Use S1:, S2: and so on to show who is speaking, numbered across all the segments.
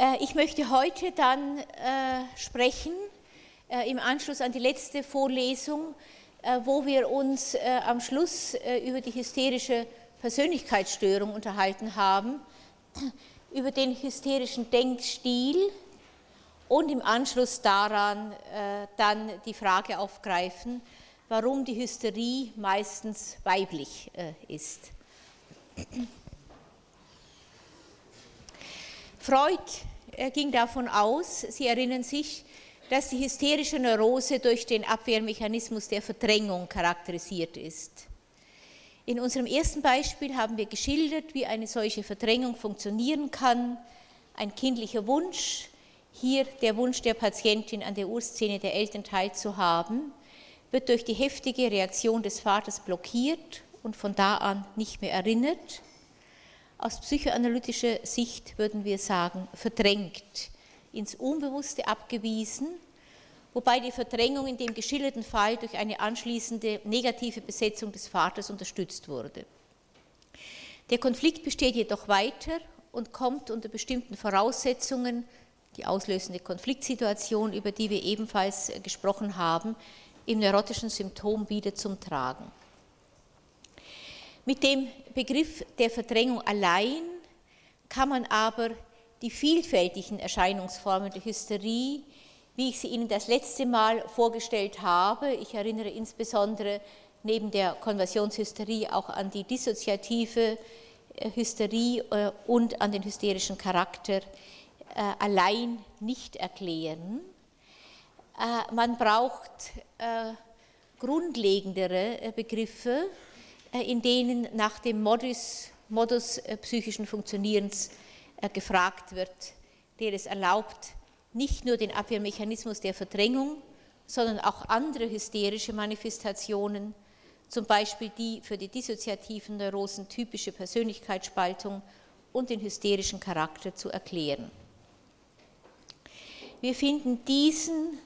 S1: Äh, ich möchte heute dann äh, sprechen, äh, im Anschluss an die letzte Vorlesung, wo wir uns am Schluss über die hysterische Persönlichkeitsstörung unterhalten haben, über den hysterischen Denkstil und im Anschluss daran dann die Frage aufgreifen, warum die Hysterie meistens weiblich ist. Freud ging davon aus, Sie erinnern sich, dass die hysterische Neurose durch den Abwehrmechanismus der Verdrängung charakterisiert ist. In unserem ersten Beispiel haben wir geschildert, wie eine solche Verdrängung funktionieren kann. Ein kindlicher Wunsch, hier der Wunsch der Patientin an der Urszene der Eltern teilzuhaben, wird durch die heftige Reaktion des Vaters blockiert und von da an nicht mehr erinnert aus psychoanalytischer Sicht würden wir sagen, verdrängt, ins Unbewusste abgewiesen, wobei die Verdrängung in dem geschilderten Fall durch eine anschließende negative Besetzung des Vaters unterstützt wurde. Der Konflikt besteht jedoch weiter und kommt unter bestimmten Voraussetzungen, die auslösende Konfliktsituation, über die wir ebenfalls gesprochen haben, im neurotischen Symptom wieder zum Tragen. Mit dem Begriff der Verdrängung allein kann man aber die vielfältigen Erscheinungsformen der Hysterie, wie ich sie Ihnen das letzte Mal vorgestellt habe, ich erinnere insbesondere neben der Konversionshysterie auch an die dissoziative äh, Hysterie äh, und an den hysterischen Charakter, äh, allein nicht erklären. Man braucht grundlegendere Begriffe, in denen nach dem Modus, Modus äh, psychischen Funktionierens äh, gefragt wird, der es erlaubt, nicht nur den Abwehrmechanismus der Verdrängung, sondern auch andere hysterische Manifestationen, zum Beispiel die für die dissoziativen Neurosen typische Persönlichkeitsspaltung und den hysterischen Charakter zu erklären. Wir finden diesen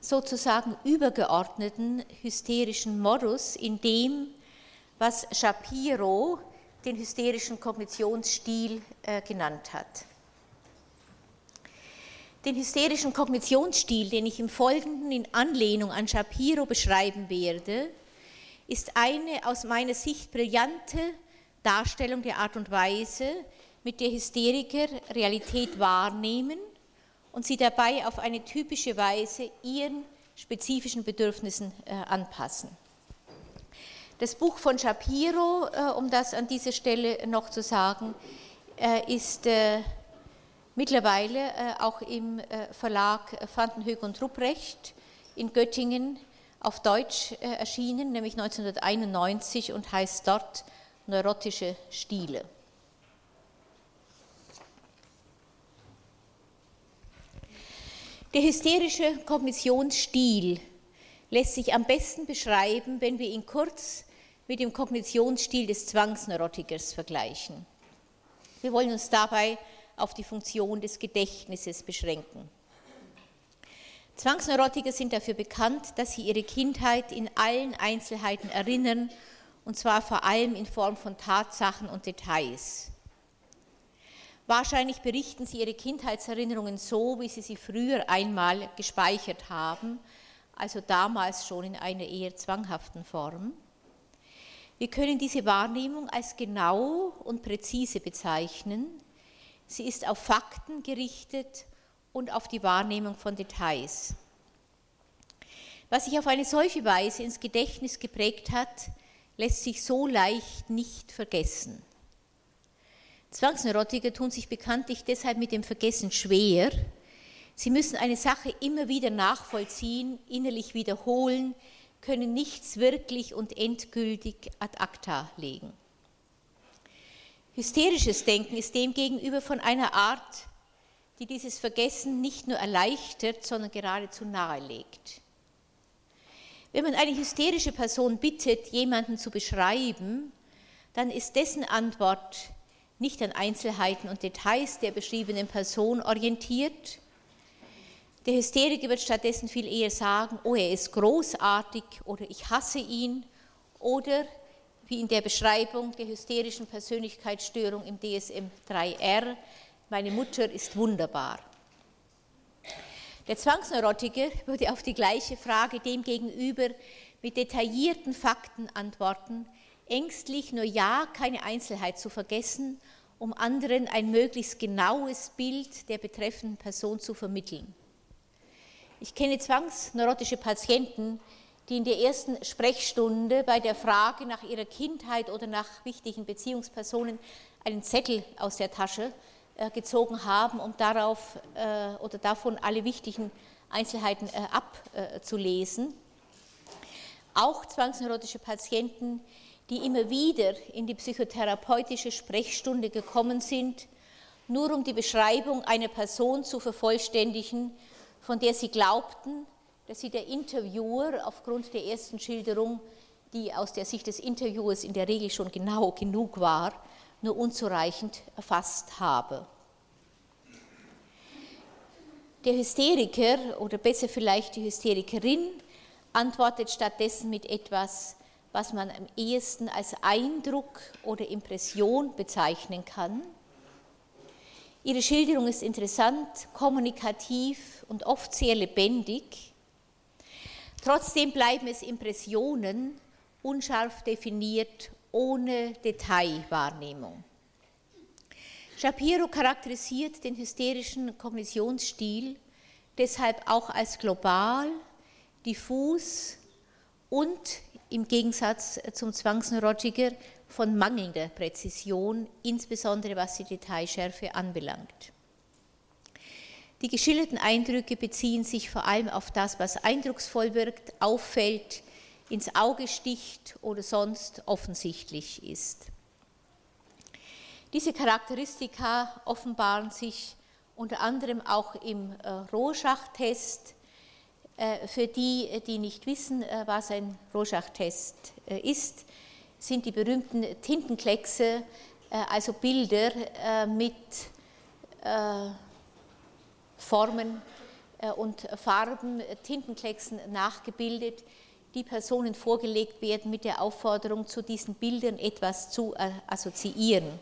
S1: sozusagen übergeordneten hysterischen Modus in dem, was Shapiro den hysterischen Kognitionsstil äh, genannt hat. Den hysterischen Kognitionsstil, den ich im Folgenden in Anlehnung an Shapiro beschreiben werde, ist eine aus meiner Sicht brillante Darstellung der Art und Weise, mit der Hysteriker Realität wahrnehmen und sie dabei auf eine typische Weise ihren spezifischen Bedürfnissen äh, anpassen. Das Buch von Shapiro, äh, um das an dieser Stelle noch zu sagen, äh, ist äh, mittlerweile auch im Verlag Vandenhoek und Rupprecht in Göttingen auf Deutsch erschienen, nämlich 1991 und heißt dort Neurotische Stile. Der hysterische Kognitionsstil lässt sich am besten beschreiben, wenn wir ihn kurz mit dem Kognitionsstil des Zwangsneurotikers vergleichen. Wir wollen uns dabei auf die Funktion des Gedächtnisses beschränken. Zwangsneurotiker sind dafür bekannt, dass sie ihre Kindheit in allen Einzelheiten erinnern, und zwar vor allem in Form von Tatsachen und Details. Wahrscheinlich berichten sie ihre Kindheitserinnerungen so, wie sie sie früher einmal gespeichert haben, also damals schon in einer eher zwanghaften Form. Wir können diese Wahrnehmung als genau und präzise bezeichnen. Sie ist auf Fakten gerichtet und auf die Wahrnehmung von Details. Was sich auf eine solche Weise ins Gedächtnis geprägt hat, lässt sich so leicht nicht vergessen. Zwangsneurotiker tun sich bekanntlich deshalb mit dem Vergessen schwer. Sie müssen eine Sache immer wieder nachvollziehen, innerlich wiederholen, können nichts wirklich und endgültig ad acta legen. Hysterisches Denken ist demgegenüber von einer Art, die dieses Vergessen nicht nur erleichtert, sondern geradezu nahelegt. Wenn man eine hysterische Person bittet, jemanden zu beschreiben, dann ist dessen Antwort nicht an Einzelheiten und Details der beschriebenen Person orientiert, der Hysteriker wird stattdessen viel eher sagen, oh, er ist großartig oder ich hasse ihn oder wie in der Beschreibung der hysterischen Persönlichkeitsstörung im DSM 3R, meine Mutter ist wunderbar. Der Zwangsneurotiker würde auf die gleiche Frage demgegenüber mit detaillierten Fakten antworten, ängstlich nur ja keine Einzelheit zu vergessen, um anderen ein möglichst genaues Bild der betreffenden Person zu vermitteln. Ich kenne zwangsneurotische Patienten, die in der ersten Sprechstunde bei der Frage nach ihrer Kindheit oder nach wichtigen Beziehungspersonen einen Zettel aus der Tasche äh, gezogen haben, um darauf äh, oder davon alle wichtigen Einzelheiten äh, abzulesen. Auch zwangsneurotische Patienten, die immer wieder in die psychotherapeutische Sprechstunde gekommen sind, nur um die Beschreibung einer Person zu vervollständigen, von der sie glaubten, dass sie der Interviewer aufgrund der ersten Schilderung, die aus der Sicht des Interviewers in der Regel schon genau genug war, nur unzureichend erfasst habe. Der Hysteriker oder besser vielleicht die Hysterikerin antwortet stattdessen mit etwas, was man am ehesten als Eindruck oder Impression bezeichnen kann. Ihre Schilderung ist interessant, kommunikativ und oft sehr lebendig. Trotzdem bleiben es Impressionen, unscharf definiert, ohne Detailwahrnehmung. Shapiro charakterisiert den hysterischen Kognitionsstil deshalb auch als global, diffus und im Gegensatz zum Zwangsneurotiker von mangelnder Präzision, insbesondere was die Detailschärfe anbelangt. Die geschilderten Eindrücke beziehen sich vor allem auf das, was eindrucksvoll wirkt, auffällt, ins Auge sticht oder sonst offensichtlich ist. Diese Charakteristika offenbaren sich unter anderem auch im äh, Rorschach-Test. Äh, für die, die nicht wissen, äh, was ein Rorschach-Test äh, ist, sind die berühmten Tintenkleckse, äh, also Bilder äh, mit Formen und Farben, Tintenklecksen nachgebildet, die Personen vorgelegt werden mit der Aufforderung, zu diesen Bildern etwas zu äh, assoziieren.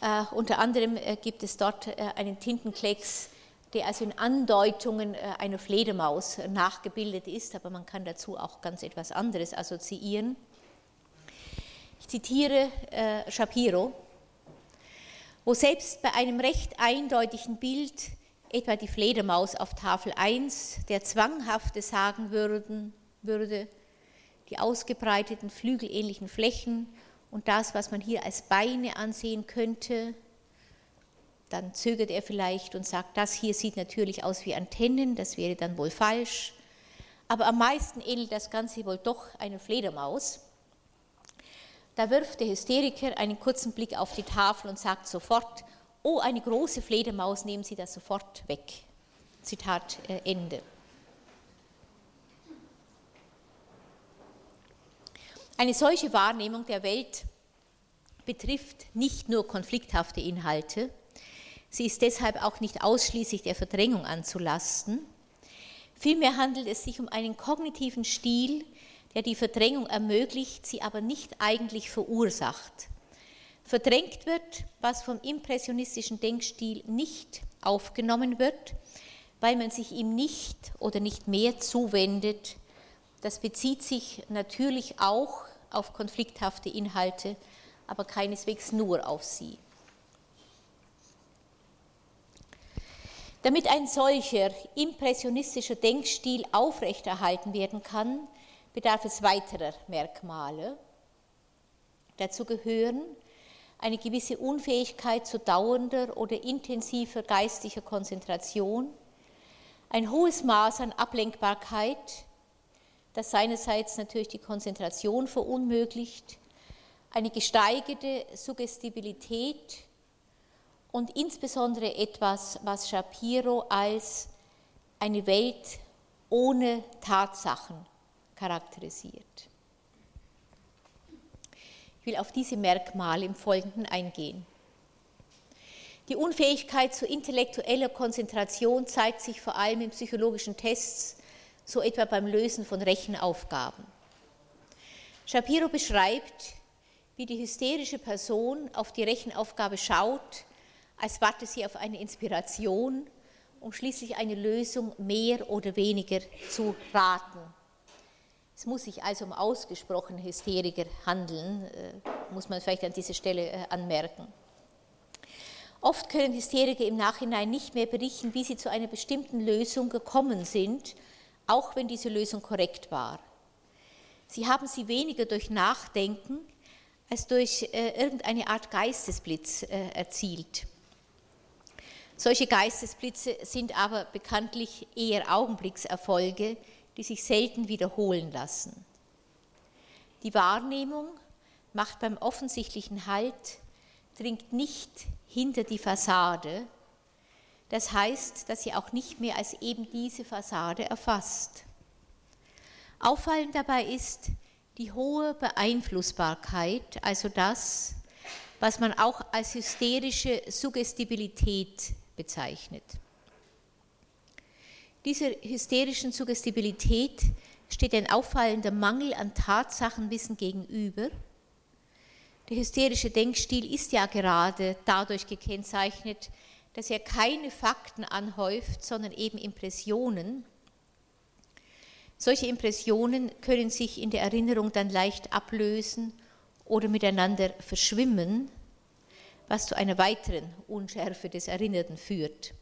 S1: Äh, unter anderem äh, gibt es dort äh, einen Tintenklecks, der also in Andeutungen äh, einer Fledermaus nachgebildet ist, aber man kann dazu auch ganz etwas anderes assoziieren. Ich zitiere äh, Shapiro, wo selbst bei einem recht eindeutigen Bild etwa die Fledermaus auf Tafel 1, der Zwanghafte sagen würden, würde, die ausgebreiteten flügelähnlichen Flächen und das, was man hier als Beine ansehen könnte, dann zögert er vielleicht und sagt, das hier sieht natürlich aus wie Antennen, das wäre dann wohl falsch, aber am meisten ähnelt das Ganze wohl doch einer Fledermaus. Da wirft der Hysteriker einen kurzen Blick auf die Tafel und sagt sofort, oh, eine große Fledermaus, nehmen Sie das sofort weg. Zitat äh, Ende. Eine solche Wahrnehmung der Welt betrifft nicht nur konflikthafte Inhalte, sie ist deshalb auch nicht ausschließlich der Verdrängung anzulasten. Vielmehr handelt es sich um einen kognitiven Stil, der die Verdrängung ermöglicht, sie aber nicht eigentlich verursacht. Verdrängt wird, was vom impressionistischen Denkstil nicht aufgenommen wird, weil man sich ihm nicht oder nicht mehr zuwendet. Das bezieht sich natürlich auch auf konflikthafte Inhalte, aber keineswegs nur auf sie. Damit ein solcher impressionistischer Denkstil aufrechterhalten werden kann, bedarf es weiterer Merkmale. Dazu gehören eine gewisse Unfähigkeit zu dauernder oder intensiver geistiger Konzentration, ein hohes Maß an Ablenkbarkeit, das seinerseits natürlich die Konzentration verunmöglicht, eine gesteigerte Suggestibilität und insbesondere etwas, was Shapiro als eine Welt ohne Tatsachen charakterisiert. Ich will auf diese Merkmale im Folgenden eingehen. Die Unfähigkeit zu intellektueller Konzentration zeigt sich vor allem in psychologischen Tests, so etwa beim Lösen von Rechenaufgaben. Shapiro beschreibt, wie die hysterische Person auf die Rechenaufgabe schaut, als warte sie auf eine Inspiration, um schließlich eine Lösung mehr oder weniger zu raten. Es muss sich also um ausgesprochene Hysteriker handeln, äh, muss man vielleicht an dieser Stelle äh, anmerken. Oft können Hysteriker im Nachhinein nicht mehr berichten, wie sie zu einer bestimmten Lösung gekommen sind, auch wenn diese Lösung korrekt war. Sie haben sie weniger durch Nachdenken als durch äh, irgendeine Art Geistesblitz erzielt. Solche Geistesblitze sind aber bekanntlich eher Augenblickserfolge, die sich selten wiederholen lassen. Die Wahrnehmung macht beim offensichtlichen Halt, dringt nicht hinter die Fassade, das heißt, dass sie auch nicht mehr als eben diese Fassade erfasst. Auffallend dabei ist die hohe Beeinflussbarkeit, also das, was man auch als hysterische Suggestibilität bezeichnet. Dieser hysterischen Suggestibilität steht ein auffallender Mangel an Tatsachenwissen gegenüber. Der hysterische Denkstil ist ja gerade dadurch gekennzeichnet, dass er keine Fakten anhäuft, sondern eben Impressionen. Solche Impressionen können sich in der Erinnerung dann leicht ablösen oder miteinander verschwimmen, was zu einer weiteren Unschärfe des Erinnerten führt.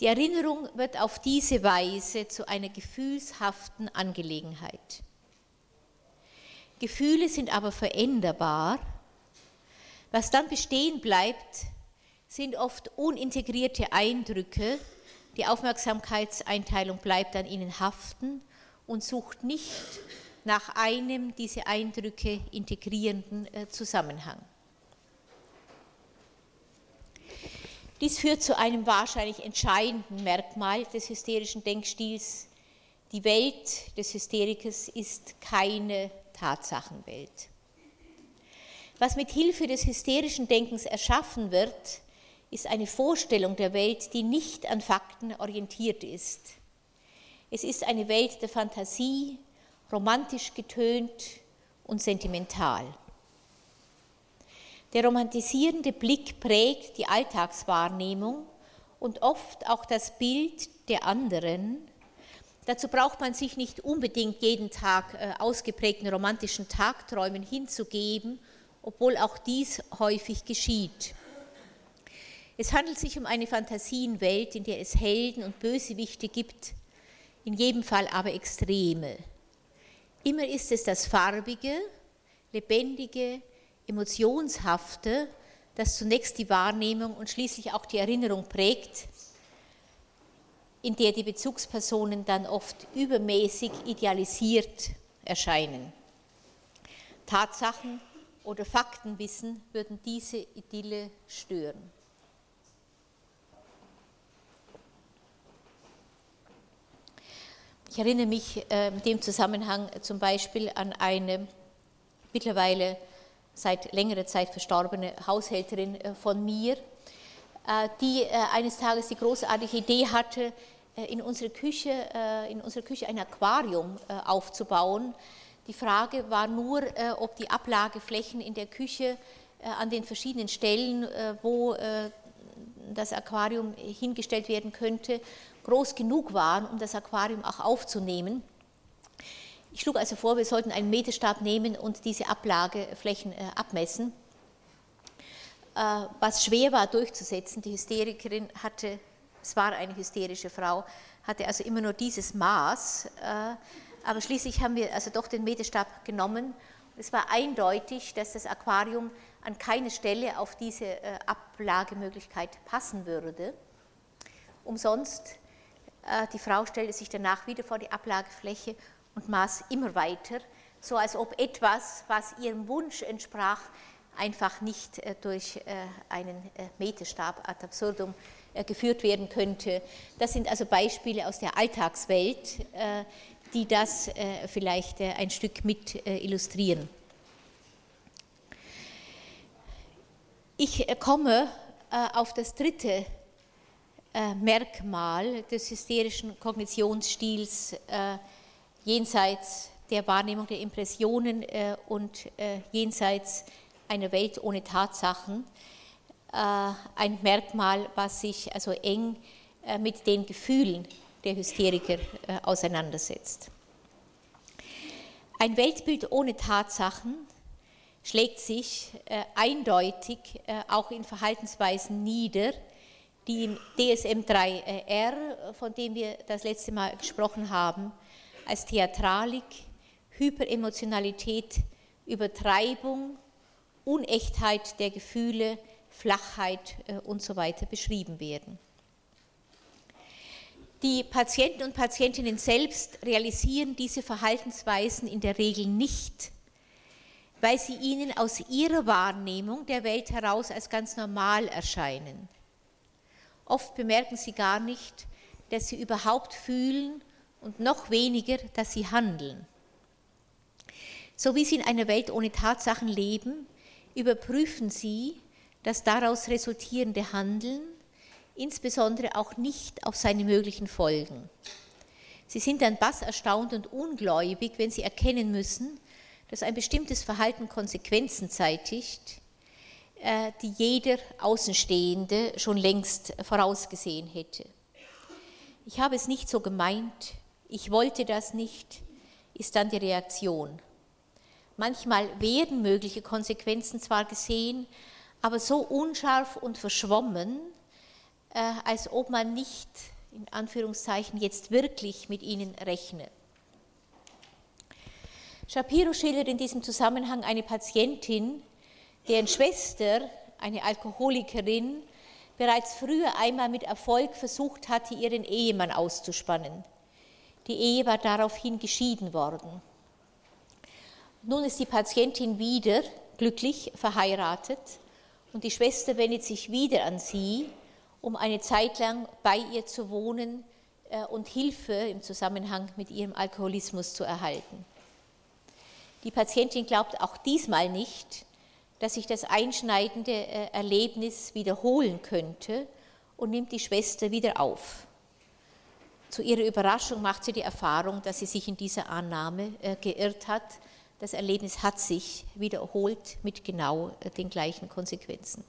S1: Die Erinnerung wird auf diese Weise zu einer gefühlshaften Angelegenheit. Gefühle sind aber veränderbar. Was dann bestehen bleibt, sind oft unintegrierte Eindrücke. Die Aufmerksamkeitseinteilung bleibt an ihnen haften und sucht nicht nach einem diese Eindrücke integrierenden äh, Zusammenhang. Dies führt zu einem wahrscheinlich entscheidenden Merkmal des hysterischen Denkstils. Die Welt des Hysterikers ist keine Tatsachenwelt. Was mit Hilfe des hysterischen Denkens erschaffen wird, ist eine Vorstellung der Welt, die nicht an Fakten orientiert ist. Es ist eine Welt der Fantasie, romantisch getönt und sentimental. Der romantisierende Blick prägt die Alltagswahrnehmung und oft auch das Bild der anderen. Dazu braucht man sich nicht unbedingt jeden Tag äh, ausgeprägten romantischen Tagträumen hinzugeben, obwohl auch dies häufig geschieht. Es handelt sich um eine Fantasienwelt, in der es Helden und Bösewichte gibt, in jedem Fall aber Extreme. Immer ist es das Farbige, Lebendige, Emotionshafte, das zunächst die Wahrnehmung und schließlich auch die Erinnerung prägt, in der die Bezugspersonen dann oft übermäßig idealisiert erscheinen. Tatsachen oder Faktenwissen würden diese Idylle stören. Ich erinnere mich äh, in dem Zusammenhang zum Beispiel an eine mittlerweile seit längerer Zeit verstorbene Haushälterin äh, von mir, äh, die äh, eines Tages die großartige Idee hatte, in unserer Küche, in unserer Küche ein Aquarium aufzubauen. Die Frage war nur, ob die Ablageflächen in der Küche an den verschiedenen Stellen, wo das Aquarium hingestellt werden könnte, groß genug waren, um das Aquarium auch aufzunehmen. Ich schlug also vor, wir sollten einen Meterstab nehmen und diese Ablageflächen äh, abmessen. Äh, was schwer war durchzusetzen, die Hysterikerin hatte, es war eine hysterische Frau, hatte also immer nur dieses Maß, äh, aber schließlich haben wir also doch den Meterstab genommen. Es war eindeutig, dass das Aquarium an keine Stelle auf diese Ablagemöglichkeit passen würde. Umsonst, die Frau stellte sich danach wieder vor die Ablagefläche und maß immer weiter, so als ob etwas, was ihrem Wunsch entsprach, einfach nicht äh, durch äh, einen äh, Meterstab ad absurdum geführt werden könnte. Das sind also Beispiele aus der Alltagswelt, die das vielleicht ein Stück mit illustrieren. Ich komme auf das dritte Merkmal des hysterischen Kognitionsstils jenseits der Wahrnehmung der Impressionen äh, und äh, jenseits einer Welt ohne Tatsachen äh, ein Merkmal, was sich also eng mit den Gefühlen der Hysteriker auseinandersetzt. Ein Weltbild ohne Tatsachen schlägt sich eindeutig auch in Verhaltensweisen nieder, die im DSM-3R, von dem wir das letzte Mal gesprochen haben, als Theatralik, Hyperemotionalität, Übertreibung, Unechtheit der Gefühle, Flachheit äh, und so weiter beschrieben werden. Die Patienten und Patientinnen selbst realisieren diese Verhaltensweisen in der Regel nicht, weil sie ihnen aus ihrer Wahrnehmung der Welt heraus als ganz normal erscheinen. Oft bemerken sie gar nicht, dass sie überhaupt fühlen und noch weniger, dass sie handeln. So wie sie in einer Welt ohne Tatsachen leben, überprüfen sie das daraus resultierende Handeln, insbesondere auch nicht auf seine möglichen Folgen. Sie sind dann bass erstaunt und ungläubig, wenn sie erkennen müssen, dass ein bestimmtes Verhalten Konsequenzen zeitigt, äh, die jeder Außenstehende schon längst vorausgesehen hätte. Ich habe es nicht so gemeint, ich wollte das nicht, ist dann die Reaktion. Manchmal werden mögliche Konsequenzen zwar gesehen, aber so unscharf und verschwommen, äh, als ob man nicht, in Anführungszeichen, jetzt wirklich mit ihnen rechne. Shapiro schildert in diesem Zusammenhang eine Patientin, deren Schwester, eine Alkoholikerin, bereits früher einmal mit Erfolg versucht hatte, ihren Ehemann auszuspannen. Die Ehe war daraufhin geschieden worden. Nun ist die Patientin wieder glücklich verheiratet und die Schwester wendet sich wieder an sie, um eine Zeit lang bei ihr zu wohnen äh, und Hilfe im Zusammenhang mit ihrem Alkoholismus zu erhalten. Die Patientin glaubt auch diesmal nicht, dass sich das einschneidende äh, Erlebnis wiederholen könnte und nimmt die Schwester wieder auf. Zu ihrer Überraschung macht sie die Erfahrung, dass sie sich in dieser Annahme äh, geirrt hat. Das Erlebnis hat sich wiederholt mit genau äh, den gleichen Konsequenzen.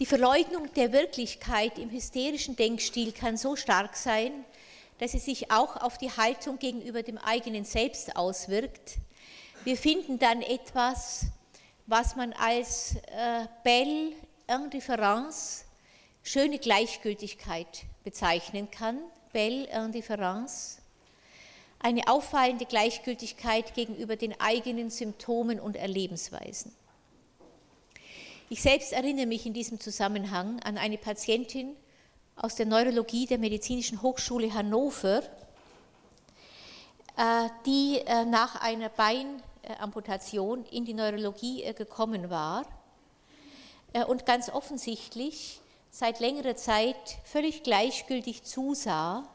S1: Die Verleugnung der Wirklichkeit im hysterischen Denkstil kann so stark sein, dass sie sich auch auf die Haltung gegenüber dem eigenen Selbst auswirkt. Wir finden dann etwas, was man als äh, belle indifference, schöne Gleichgültigkeit bezeichnen kann, belle indifference, eine auffallende Gleichgültigkeit gegenüber den eigenen Symptomen und Erlebensweisen. Ich selbst erinnere mich in diesem Zusammenhang an eine Patientin aus der Neurologie der Medizinischen Hochschule Hannover, äh, die äh, nach einer Beinamputation in die Neurologie äh, gekommen war und ganz offensichtlich seit längerer Zeit völlig gleichgültig zusah,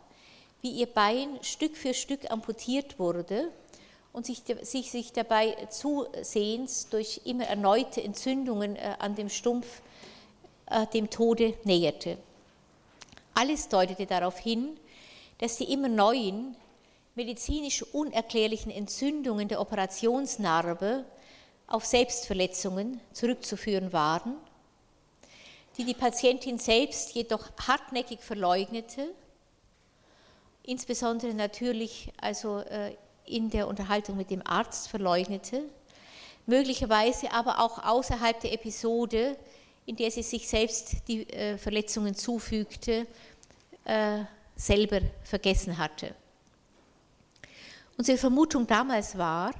S1: wie ihr Bein Stück für Stück amputiert wurde und sich, sich, sich dabei zusehends durch immer erneute Entzündungen äh, an dem Stumpf äh, dem Tode näherte. Alles deutete darauf hin, dass die immer neuen, medizinisch unerklärlichen Entzündungen der Operationsnarbe auf Selbstverletzungen zurückzuführen waren die die Patientin selbst jedoch hartnäckig verleugnete, insbesondere natürlich also äh, in der Unterhaltung mit dem Arzt verleugnete, möglicherweise aber auch außerhalb der Episode, in der sie sich selbst die äh, Verletzungen zufügte, äh, selber vergessen hatte. Unsere Vermutung damals war,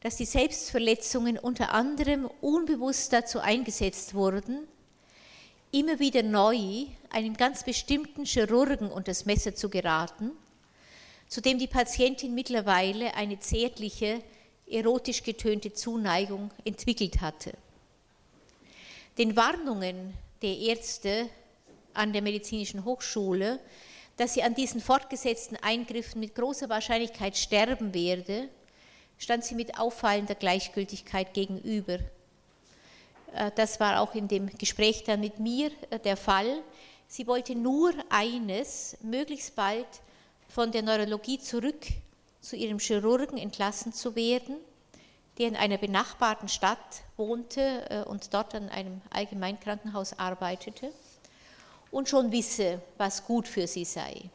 S1: dass die Selbstverletzungen unter anderem unbewusst dazu eingesetzt wurden, immer wieder neu einem ganz bestimmten Chirurgen unter das Messer zu geraten, zu dem die Patientin mittlerweile eine zärtliche, erotisch getönte Zuneigung entwickelt hatte. Den Warnungen der Ärzte an der Medizinischen Hochschule, dass sie an diesen fortgesetzten Eingriffen mit großer Wahrscheinlichkeit sterben werde, stand sie mit auffallender Gleichgültigkeit gegenüber das war auch in dem Gespräch dann mit mir äh, der Fall. Sie wollte nur eines, möglichst bald von der Neurologie zurück zu ihrem Chirurgen entlassen zu werden, der in einer benachbarten Stadt wohnte äh, und dort an einem Allgemeinkrankenhaus arbeitete und schon wisse, was gut für sie sei.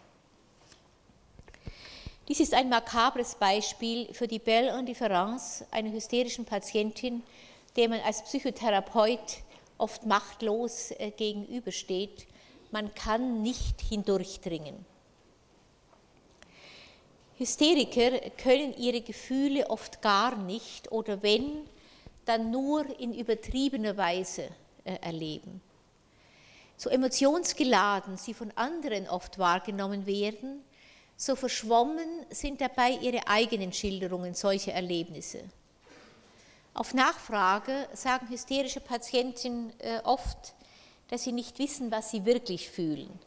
S1: Dies ist ein makabres Beispiel für die Belle Indifference einer hysterischen Patientin, der man als Psychotherapeut oft machtlos äh, gegenübersteht. Man kann nicht hindurchdringen. Hysteriker können ihre Gefühle oft gar nicht oder wenn, dann nur in übertriebener Weise äh, erleben. So emotionsgeladen sie von anderen oft wahrgenommen werden, so verschwommen sind dabei ihre eigenen Schilderungen solcher Erlebnisse. Auf Nachfrage sagen hysterische Patienten äh, oft, dass sie nicht wissen, was sie wirklich fühlen.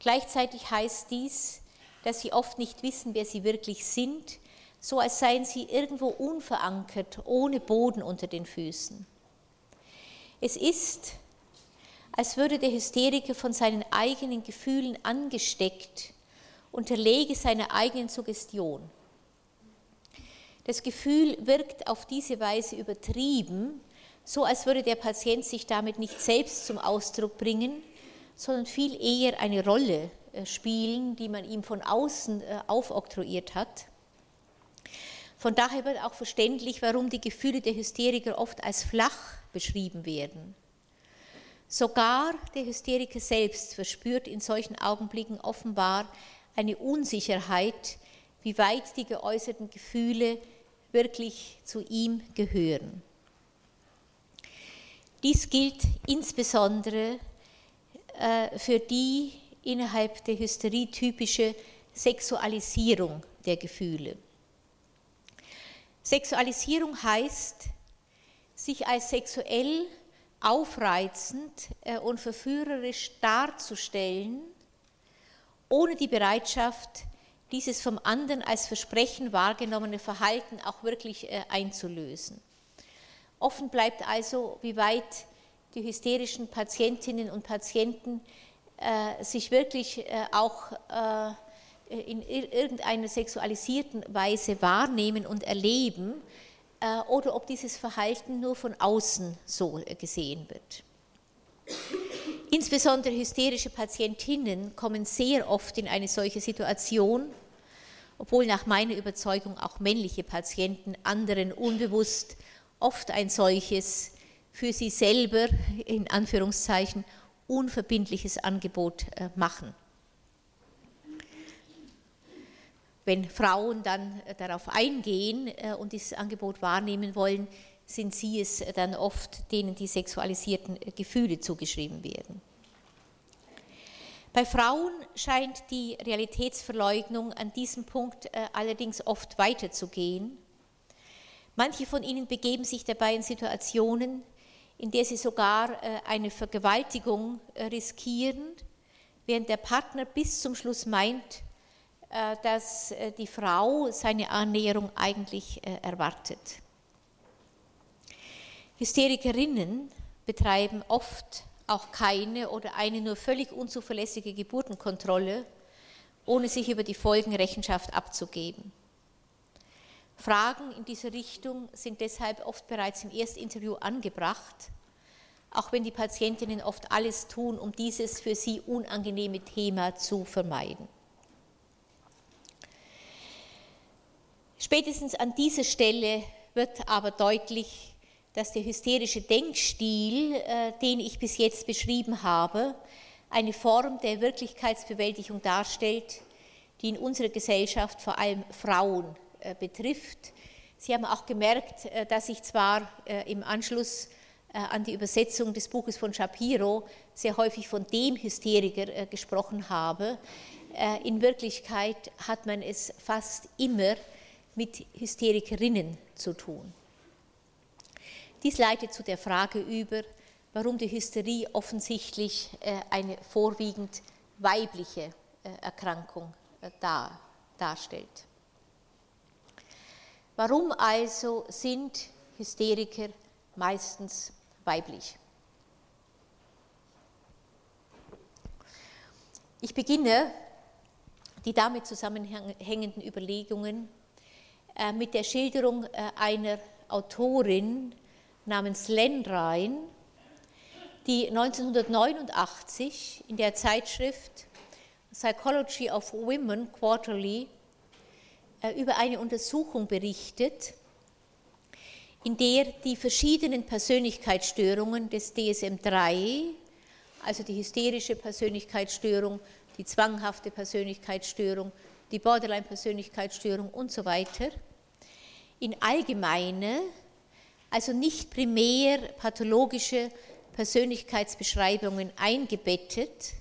S1: Gleichzeitig heißt dies, dass sie oft nicht wissen, wer sie wirklich sind, so als seien sie irgendwo unverankert, ohne Boden unter den Füßen. Es ist, als würde der Hysteriker von seinen eigenen Gefühlen angesteckt, unterlege seiner eigenen Suggestion. Das Gefühl wirkt auf diese Weise übertrieben, so als würde der Patient sich damit nicht selbst zum Ausdruck bringen, sondern viel eher eine Rolle äh, spielen, die man ihm von außen äh, aufoktroyiert hat. Von daher wird auch verständlich, warum die Gefühle der Hysteriker oft als flach beschrieben werden. Sogar der Hysteriker selbst verspürt in solchen Augenblicken offenbar eine Unsicherheit, wie weit die geäußerten Gefühle wirklich zu ihm gehören. Dies gilt insbesondere äh, für die innerhalb der Hysterie typische Sexualisierung der Gefühle. Sexualisierung heißt, sich als sexuell aufreizend äh, und verführerisch darzustellen, ohne die Bereitschaft, dieses vom anderen als Versprechen wahrgenommene Verhalten auch wirklich äh, einzulösen. Offen bleibt also, wie weit die hysterischen Patientinnen und Patienten äh, sich wirklich äh, auch äh, in irgendeiner sexualisierten Weise wahrnehmen und erleben oder ob dieses Verhalten nur von außen so gesehen wird. Insbesondere hysterische Patientinnen kommen sehr oft in eine solche Situation, obwohl nach meiner Überzeugung auch männliche Patienten anderen unbewusst oft ein solches für sie selber in Anführungszeichen unverbindliches Angebot äh, machen. Wenn Frauen dann äh, darauf eingehen äh, und dieses Angebot wahrnehmen wollen, sind sie es dann oft, denen die sexualisierten Gefühle zugeschrieben werden. Bei Frauen scheint die Realitätsverleugnung an diesem Punkt allerdings oft weiterzugehen. Manche von ihnen begeben sich dabei in Situationen, in der sie sogar äh, eine Vergewaltigung äh, riskieren, während der Partner bis zum Schluss meint, äh, dass die Frau seine Annäherung eigentlich erwartet. Hysterikerinnen betreiben oft auch keine oder eine nur völlig unzuverlässige Geburtenkontrolle, ohne sich über die Folgen Rechenschaft abzugeben. Fragen in dieser Richtung sind deshalb oft bereits im Erstinterview angebracht, auch wenn die Patientinnen oft alles tun, um dieses für sie unangenehme Thema zu vermeiden. Spätestens an dieser Stelle wird aber deutlich, dass der hysterische Denkstil, äh, den ich bis jetzt beschrieben habe, eine Form der Wirklichkeitsbewältigung darstellt, die in unserer Gesellschaft vor allem Frauen äh, betrifft. Sie haben auch gemerkt, äh, dass ich zwar im Anschluss an die Übersetzung des Buches von Shapiro sehr häufig von dem Hysteriker gesprochen habe. In Wirklichkeit hat man es fast immer mit Hysterikerinnen zu tun. Dies leitet zu der Frage über, warum die Hysterie offensichtlich eine vorwiegend weibliche Erkrankung darstellt. Warum also sind Hysteriker meistens weiblich? Ich beginne die damit zusammenhängenden Überlegungen äh, mit der Schilderung äh, einer Autorin namens Len Ryan, die 1989 in der Zeitschrift Psychology of Women Quarterly äh, über eine Untersuchung berichtet, in der die verschiedenen Persönlichkeitsstörungen des DSM-3, also die hysterische Persönlichkeitsstörung, die zwanghafte Persönlichkeitsstörung, die Borderline-Persönlichkeitsstörung und so weiter, in allgemeine, also nicht primär pathologische Persönlichkeitsbeschreibungen eingebettet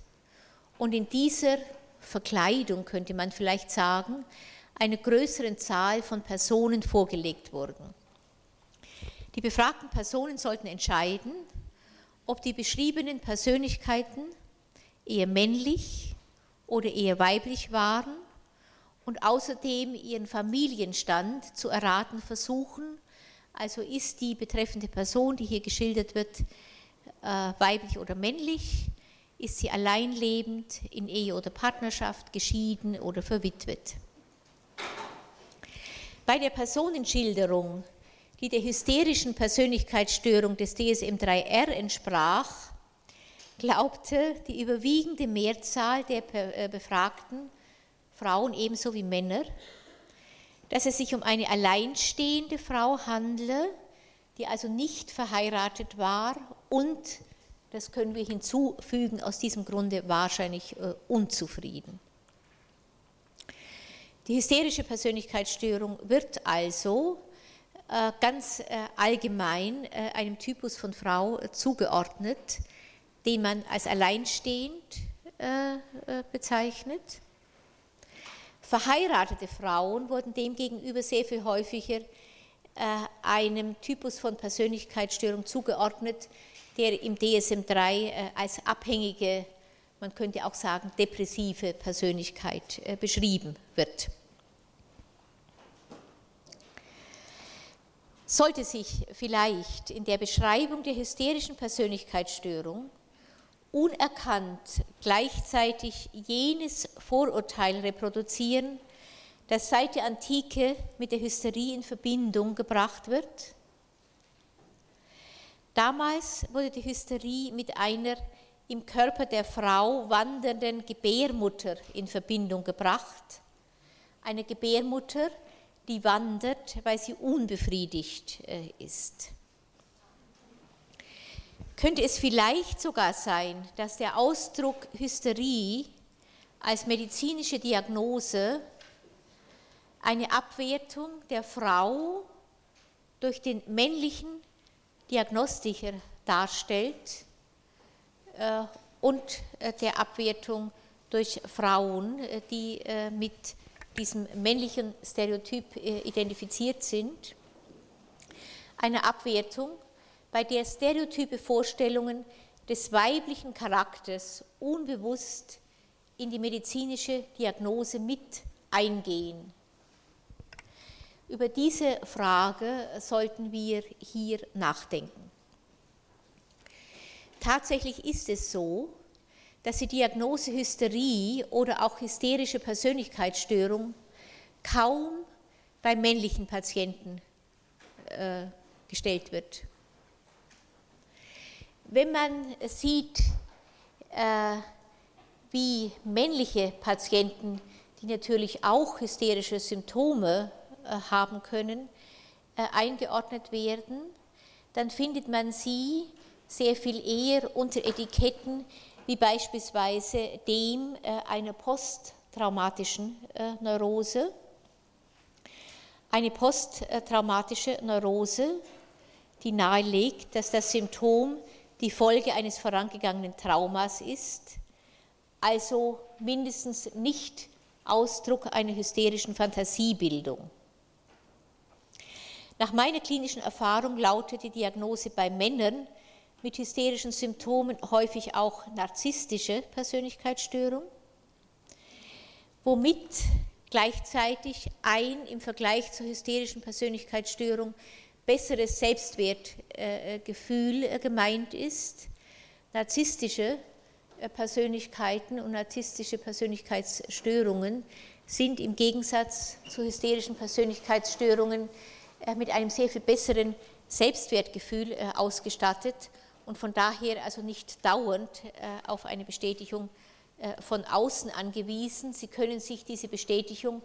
S1: und in dieser Verkleidung, könnte man vielleicht sagen, einer größeren Zahl von Personen vorgelegt wurden. Die befragten Personen sollten entscheiden, ob die beschriebenen Persönlichkeiten eher männlich oder eher weiblich waren und außerdem ihren Familienstand zu erraten versuchen. Also ist die betreffende Person, die hier geschildert wird, äh, weiblich oder männlich? Ist sie alleinlebend, in Ehe oder Partnerschaft, geschieden oder verwitwet? Bei der Personenschilderung die der hysterischen Persönlichkeitsstörung des DSM-3R entsprach, glaubte die überwiegende Mehrzahl der äh, befragten Frauen ebenso wie Männer, dass es sich um eine alleinstehende Frau handle, die also nicht verheiratet war und, das können wir hinzufügen, aus diesem Grunde wahrscheinlich äh, unzufrieden. Die hysterische Persönlichkeitsstörung wird also äh, ganz äh, allgemein äh, einem Typus von Frau zugeordnet, den man als alleinstehend bezeichnet. Verheiratete Frauen wurden demgegenüber sehr viel häufiger einem Typus von Persönlichkeitsstörung zugeordnet, der im DSM-3 als abhängige, man könnte auch sagen depressive Persönlichkeit beschrieben wird. sollte sich vielleicht in der Beschreibung der hysterischen Persönlichkeitsstörung unerkannt gleichzeitig jenes Vorurteil reproduzieren, das seit der Antike mit der Hysterie in Verbindung gebracht wird? Damals wurde die Hysterie mit einer im Körper der Frau wandernden Gebärmutter in Verbindung gebracht. Eine Gebärmutter, die wandert, weil sie unbefriedigt äh, ist. Könnte es vielleicht sogar sein, dass der Ausdruck Hysterie als medizinische Diagnose eine Abwertung der Frau durch den männlichen Diagnostiker darstellt äh, und äh, der Abwertung durch Frauen, die mit diesem männlichen Stereotyp äh, identifiziert sind, eine Abwertung, bei der stereotype Vorstellungen des weiblichen Charakters unbewusst in die medizinische Diagnose mit eingehen. Über diese Frage sollten wir hier nachdenken. Tatsächlich ist es so, dass die Diagnose Hysterie oder auch hysterische Persönlichkeitsstörung kaum bei männlichen Patienten äh, gestellt wird. Wenn man sieht, äh, wie männliche Patienten, die natürlich auch hysterische Symptome äh, haben können, äh, eingeordnet werden, dann findet man sie sehr viel eher unter Etiketten wie beispielsweise dem einer posttraumatischen Neurose. Eine posttraumatische Neurose, die nahelegt, dass das Symptom die Folge eines vorangegangenen Traumas ist, also mindestens nicht Ausdruck einer hysterischen Fantasiebildung. Nach meiner klinischen Erfahrung lautet die Diagnose bei Männern mit hysterischen Symptomen häufig auch narzisstische Persönlichkeitsstörung, womit gleichzeitig ein im Vergleich zur hysterischen Persönlichkeitsstörung besseres Selbstwertgefühl äh, gemeint ist. Narzisstische Persönlichkeiten und narzisstische Persönlichkeitsstörungen sind im Gegensatz zu hysterischen Persönlichkeitsstörungen mit einem sehr viel besseren Selbstwertgefühl ausgestattet und von daher also nicht dauernd auf eine Bestätigung von außen angewiesen. Sie können sich diese Bestätigung,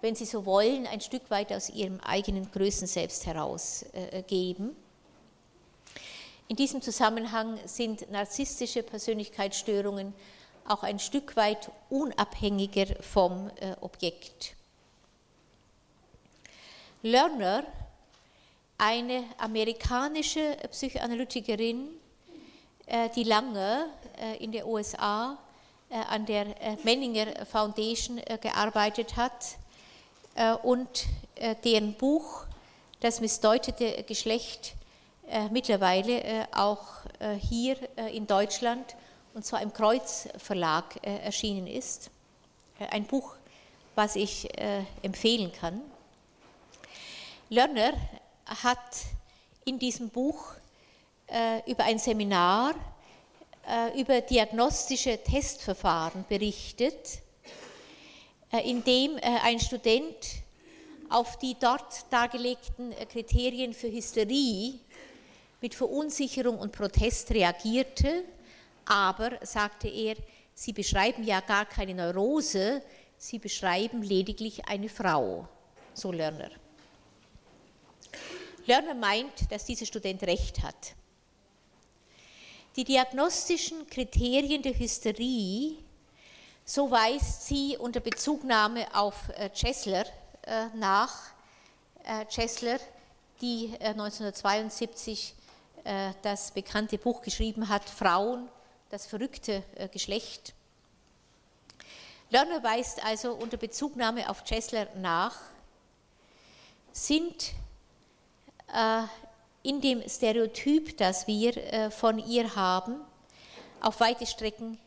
S1: wenn Sie so wollen, ein Stück weit aus Ihrem eigenen Größenselbst herausgeben. In diesem Zusammenhang sind narzisstische Persönlichkeitsstörungen auch ein Stück weit unabhängiger vom äh, Objekt. Lerner, eine amerikanische Psychoanalytikerin, äh, die lange äh, in den USA äh, an der äh, Menninger Foundation äh, gearbeitet hat und deren Buch Das missdeutete Geschlecht äh, mittlerweile äh, auch äh, hier in Deutschland und zwar im Kreuz Verlag erschienen ist. Ein Buch, was ich empfehlen kann. Lerner hat in diesem Buch über ein Seminar über diagnostische Testverfahren berichtet, in dem ein Student auf die dort dargelegten Kriterien für Hysterie mit Verunsicherung und Protest reagierte, aber, sagte er, Sie beschreiben ja gar keine Neurose, Sie beschreiben lediglich eine Frau, so Lerner. Lerner meint, dass dieser Student recht hat. Die diagnostischen Kriterien der Hysterie, so weist sie unter Bezugnahme auf Chesler äh, äh, nach, Chesler, die 1972 äh, das bekannte Buch geschrieben hat, Frauen, das verrückte äh, Geschlecht. Lerner weist also unter Bezugnahme auf Chesler nach, sind äh, in dem Stereotyp, das wir von ihr haben, auf weite Strecken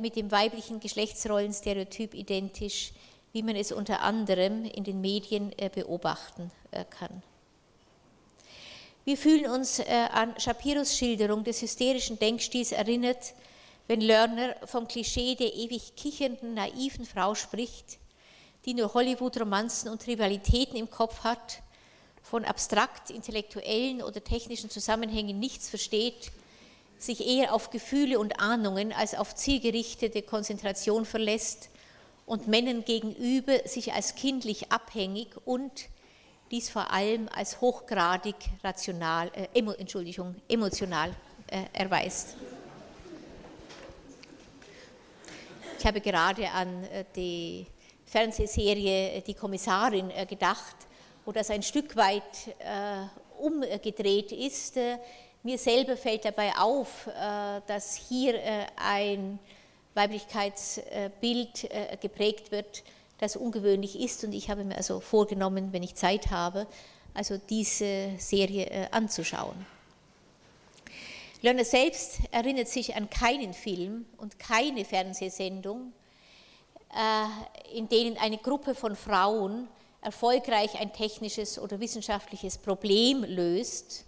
S1: mit dem weiblichen Geschlechtsrollenstereotyp identisch, wie man es unter anderem in den Medien beobachten kann. Wir fühlen uns äh, an Shapiros Schilderung des hysterischen Denkstils erinnert, wenn Lerner vom Klischee der ewig kichernden, naiven Frau spricht, die nur Hollywood-Romanzen und Rivalitäten im Kopf hat, von abstrakt intellektuellen oder technischen Zusammenhängen nichts versteht, sich eher auf Gefühle und Ahnungen als auf zielgerichtete Konzentration verlässt und Männern gegenüber sich als kindlich abhängig und dies vor allem als hochgradig rational, äh, emo, Entschuldigung, emotional äh, erweist. Ich habe gerade an äh, die Fernsehserie äh, Die Kommissarin äh, gedacht, wo das ein Stück weit umgedreht ist. Mir selber fällt dabei auf, dass hier ein Weiblichkeitsbild geprägt wird, das ungewöhnlich ist. Und ich habe mir also vorgenommen, wenn ich Zeit habe, also diese Serie äh, anzuschauen. Lerner selbst erinnert sich an keinen Film und keine Fernsehsendung, äh, in denen eine Gruppe von Frauen erfolgreich ein technisches oder wissenschaftliches Problem löst,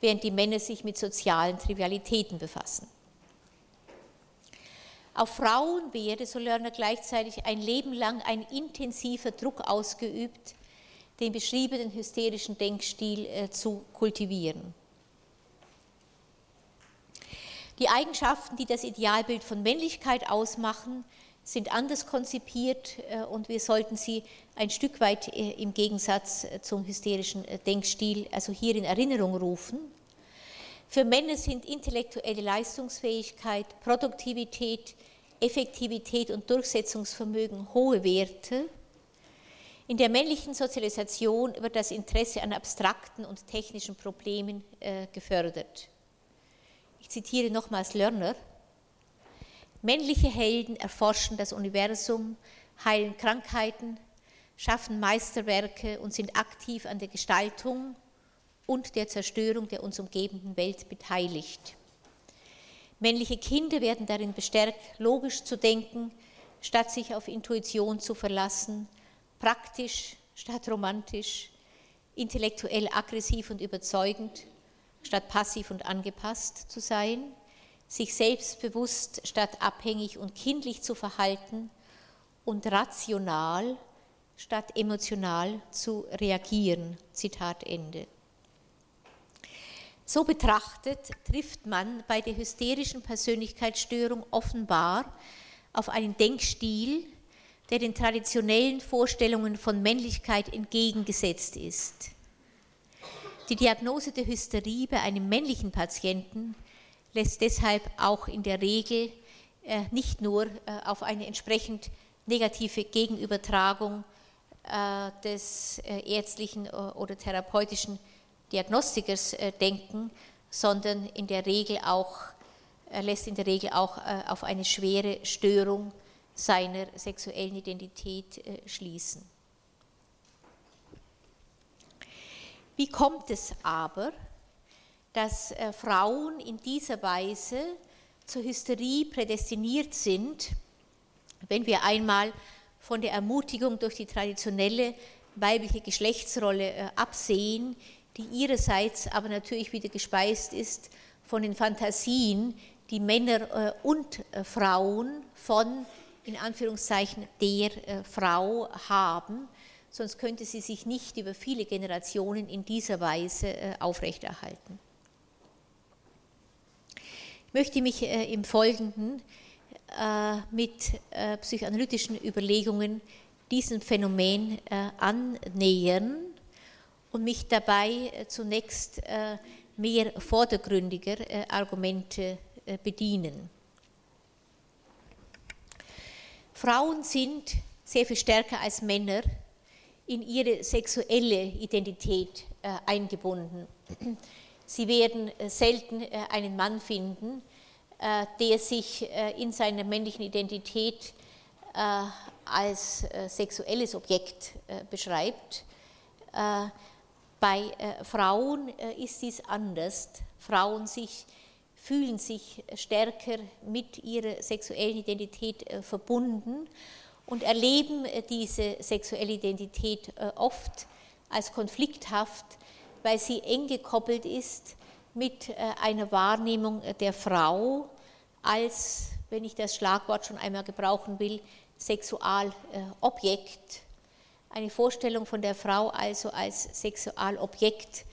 S1: während die Männer sich mit sozialen Trivialitäten befassen. Auf Frauen werde, so Lerner gleichzeitig ein Leben lang ein intensiver Druck ausgeübt, den beschriebenen hysterischen Denkstil äh, zu kultivieren. Die Eigenschaften, die das Idealbild von Männlichkeit ausmachen, sind anders konzipiert äh, und wir sollten sie ein Stück weit äh, im Gegensatz zum hysterischen Denkstil, also hier in Erinnerung rufen. Für Männer sind intellektuelle Leistungsfähigkeit, Produktivität, Effektivität und Durchsetzungsvermögen hohe Werte. In der männlichen Sozialisation wird das Interesse an abstrakten und technischen Problemen äh, gefördert. Ich zitiere nochmals Lerner. Männliche Helden erforschen das Universum, heilen Krankheiten, schaffen Meisterwerke und sind aktiv an der Gestaltung und der Zerstörung der uns umgebenden Welt beteiligt. Männliche Kinder werden darin bestärkt, logisch zu denken, statt sich auf Intuition zu verlassen, praktisch statt romantisch, intellektuell aggressiv und überzeugend, statt passiv und angepasst zu sein. Sich selbstbewusst statt abhängig und kindlich zu verhalten und rational statt emotional zu reagieren. Zitat Ende. So betrachtet trifft man bei der hysterischen Persönlichkeitsstörung offenbar auf einen Denkstil, der den traditionellen Vorstellungen von Männlichkeit entgegengesetzt ist. Die Diagnose der Hysterie bei einem männlichen Patienten lässt deshalb auch in der Regel äh, nicht nur äh, auf eine entsprechend negative Gegenübertragung äh, des ärztlichen oder therapeutischen Diagnostikers denken, sondern in der Regel auch, lässt in der Regel auch auf eine schwere Störung seiner sexuellen Identität schließen. Wie kommt es aber, dass äh, Frauen in dieser Weise zur Hysterie prädestiniert sind, wenn wir einmal von der Ermutigung durch die traditionelle weibliche Geschlechtsrolle äh, absehen, die ihrerseits aber natürlich wieder gespeist ist von den Fantasien, die Männer äh, und Frauen von, in Anführungszeichen, der Frau haben, sonst könnte sie sich nicht über viele Generationen in dieser Weise aufrechterhalten. Möchte mich äh, im Folgenden äh, mit äh, psychoanalytischen Überlegungen diesem Phänomen annähern und mich dabei zunächst mehr vordergründiger Argumente bedienen. Frauen sind sehr viel stärker als Männer in ihre sexuelle Identität eingebunden. Sie werden äh, selten äh, einen Mann finden, äh, der sich in seiner männlichen Identität als sexuelles Objekt beschreibt. Bei Frauen ist dies anders. Frauen sich, fühlen sich stärker mit ihrer sexuellen Identität verbunden und erleben diese sexuelle Identität oft als konflikthaft weil sie eng gekoppelt ist mit äh, einer Wahrnehmung der Frau als, wenn ich das Schlagwort schon einmal gebrauchen will, Sexualobjekt. Eine Vorstellung von der Frau also als Sexualobjekt,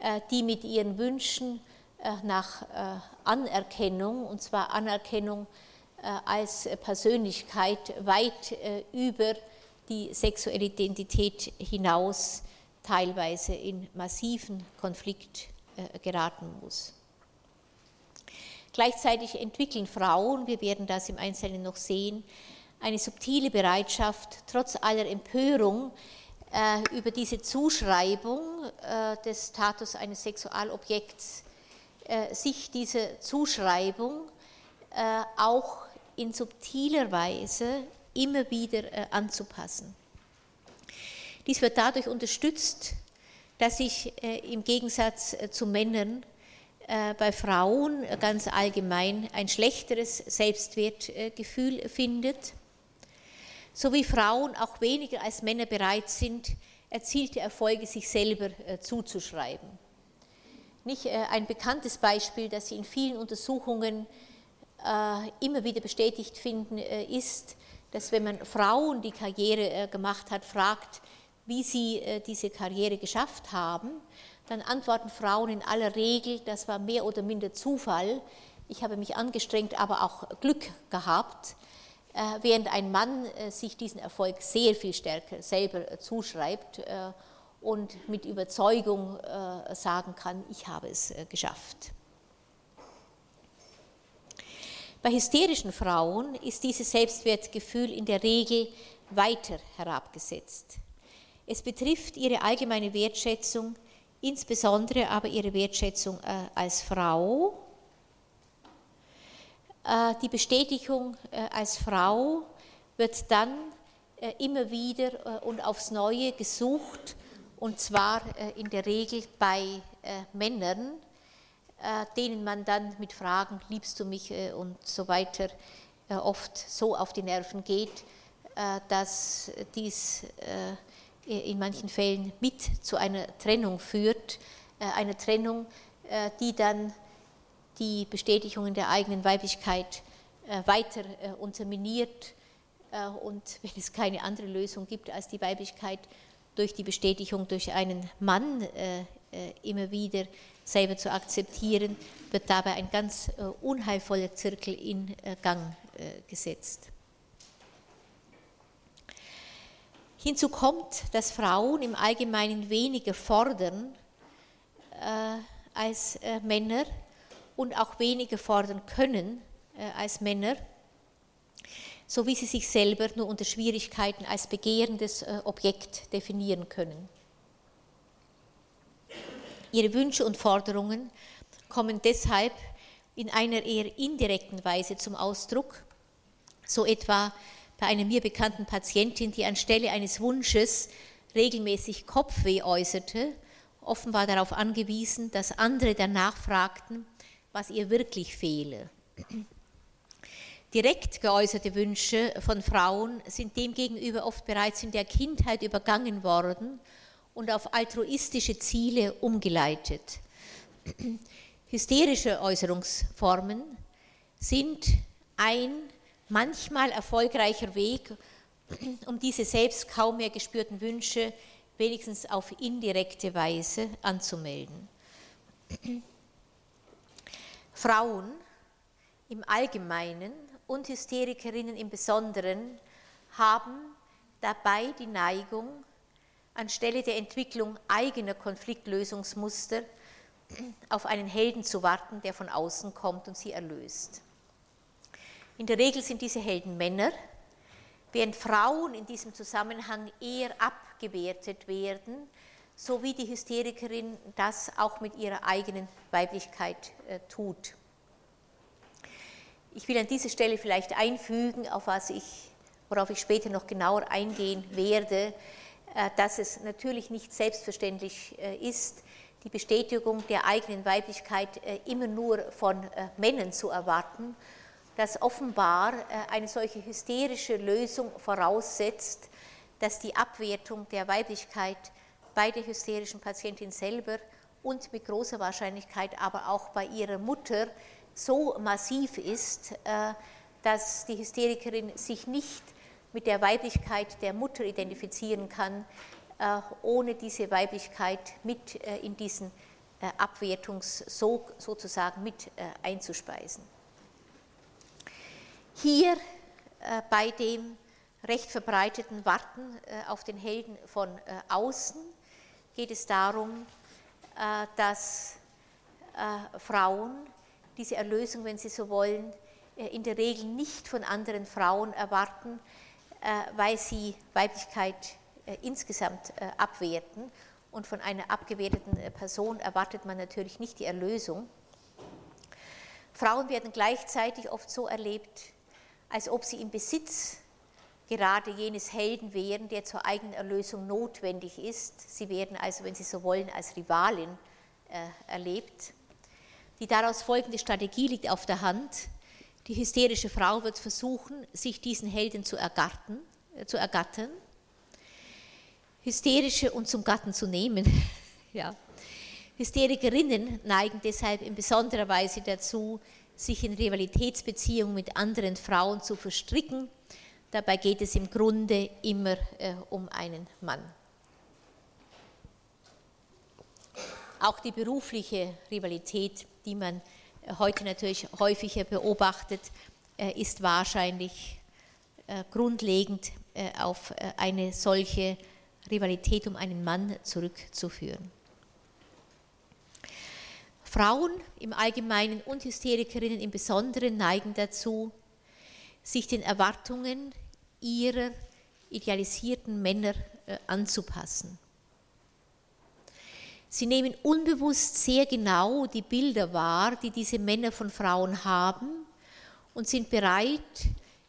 S1: äh, die mit ihren Wünschen äh, nach Anerkennung, und zwar Anerkennung als Persönlichkeit weit über die sexuelle Identität hinaus teilweise in massiven Konflikt äh, geraten muss. Gleichzeitig entwickeln Frauen, wir werden das im Einzelnen noch sehen, eine subtile Bereitschaft, trotz aller Empörung äh, über diese Zuschreibung äh, des Status eines Sexualobjekts, sich diese Zuschreibung auch in subtiler Weise immer wieder anzupassen. Dies wird dadurch unterstützt, dass sich äh, im Gegensatz äh, zu Männern äh, bei Frauen ganz allgemein ein schlechteres Selbstwertgefühl findet, so wie Frauen auch weniger als Männer bereit sind, erzielte Erfolge sich selber zuzuschreiben. Nicht ein bekanntes Beispiel, das Sie in vielen Untersuchungen immer wieder bestätigt finden, ist, dass wenn man Frauen, die Karriere gemacht hat, fragt, wie sie äh, diese Karriere geschafft haben, dann antworten Frauen in aller Regel, das war mehr oder minder Zufall, ich habe mich angestrengt, aber auch Glück gehabt, äh, während ein Mann äh, sich diesen Erfolg sehr viel stärker selber zuschreibt und mit Überzeugung sagen kann, ich habe es geschafft. Bei hysterischen Frauen ist dieses Selbstwertgefühl in der Regel weiter herabgesetzt. Es betrifft ihre allgemeine Wertschätzung, insbesondere aber ihre Wertschätzung äh, als Frau. Äh, die Bestätigung äh, als Frau wird dann immer wieder und aufs Neue gesucht, und zwar in der Regel bei Männern, denen man dann mit Fragen, liebst du mich und so weiter, oft so auf die Nerven geht, dass dies in manchen Fällen mit zu einer Trennung führt, äh, einer Trennung, äh, die dann die Bestätigungen der eigenen Weiblichkeit weiter unterminiert und wenn es keine andere Lösung gibt als die Weiblichkeit durch die Bestätigung durch einen Mann immer wieder selber zu akzeptieren, wird dabei ein ganz unheilvoller Zirkel in Gang gesetzt. Hinzu kommt, dass Frauen im Allgemeinen weniger fordern äh, als äh, Männer und auch weniger fordern können äh, als Männer, so wie sie sich selber nur unter Schwierigkeiten als begehrendes äh, Objekt definieren können. Ihre Wünsche und Forderungen kommen deshalb in einer eher indirekten Weise zum Ausdruck, so etwa bei einer mir bekannten Patientin, die anstelle eines Wunsches regelmäßig Kopfweh äußerte, offenbar darauf angewiesen, dass andere danach fragten, was ihr wirklich fehle. Direkt geäußerte Wünsche von Frauen sind demgegenüber oft bereits in der Kindheit übergangen worden und auf altruistische Ziele umgeleitet. Hysterische Äußerungsformen sind ein manchmal erfolgreicher Weg, um diese selbst kaum mehr gespürten Wünsche wenigstens auf indirekte Weise anzumelden. Frauen im Allgemeinen und Hysterikerinnen im Besonderen haben dabei die Neigung, anstelle der Entwicklung eigener Konfliktlösungsmuster auf einen Helden zu warten, der von außen kommt und sie erlöst. In der Regel sind diese Helden Männer, während Frauen in diesem Zusammenhang eher abgewertet werden, so wie die Hysterikerin das auch mit ihrer eigenen Weiblichkeit äh, tut. Ich will an dieser Stelle vielleicht einfügen, auf was ich, worauf ich später noch genauer eingehen werde, äh, dass es natürlich nicht selbstverständlich äh, ist, die Bestätigung der eigenen Weiblichkeit äh, immer nur von äh, Männern zu erwarten, dass offenbar äh, eine solche hysterische Lösung voraussetzt, dass die Abwertung der Weiblichkeit bei der hysterischen Patientin selber und mit großer Wahrscheinlichkeit aber auch bei ihrer Mutter so massiv ist, äh, dass die Hysterikerin sich nicht mit der Weiblichkeit der Mutter identifizieren kann, äh, ohne diese Weiblichkeit mit in diesen Abwertungssog sozusagen mit einzuspeisen. Hier äh, bei dem recht verbreiteten Warten äh, auf den Helden von äh, außen geht es darum, dass Frauen diese Erlösung, wenn sie so wollen, in der Regel nicht von anderen Frauen erwarten, weil sie Weiblichkeit insgesamt abwerten. Und von einer abgewerteten Person erwartet man natürlich nicht die Erlösung. Frauen werden gleichzeitig oft so erlebt, als ob sie im Besitz gerade jenes Helden wären, der zur eigenen Erlösung notwendig ist. Sie werden also, wenn Sie so wollen, als Rivalin äh, erlebt. Die daraus folgende Strategie liegt auf der Hand. Die hysterische Frau wird versuchen, sich diesen Helden zu, ergarten, äh, zu ergattern, hysterische und zum Gatten zu nehmen. ja. Hysterikerinnen neigen deshalb in besonderer Weise dazu, sich in Rivalitätsbeziehungen mit anderen Frauen zu verstricken. Dabei geht es im Grunde immer äh, um einen Mann. Auch die berufliche Rivalität, die man äh, heute natürlich häufiger beobachtet, äh, ist wahrscheinlich äh, grundlegend äh, auf eine solche Rivalität um einen Mann zurückzuführen. Frauen im Allgemeinen und Hysterikerinnen im Besonderen neigen dazu, sich den Erwartungen ihrer idealisierten Männer äh, anzupassen. Sie nehmen unbewusst sehr genau die Bilder wahr, die diese Männer von Frauen haben und sind bereit,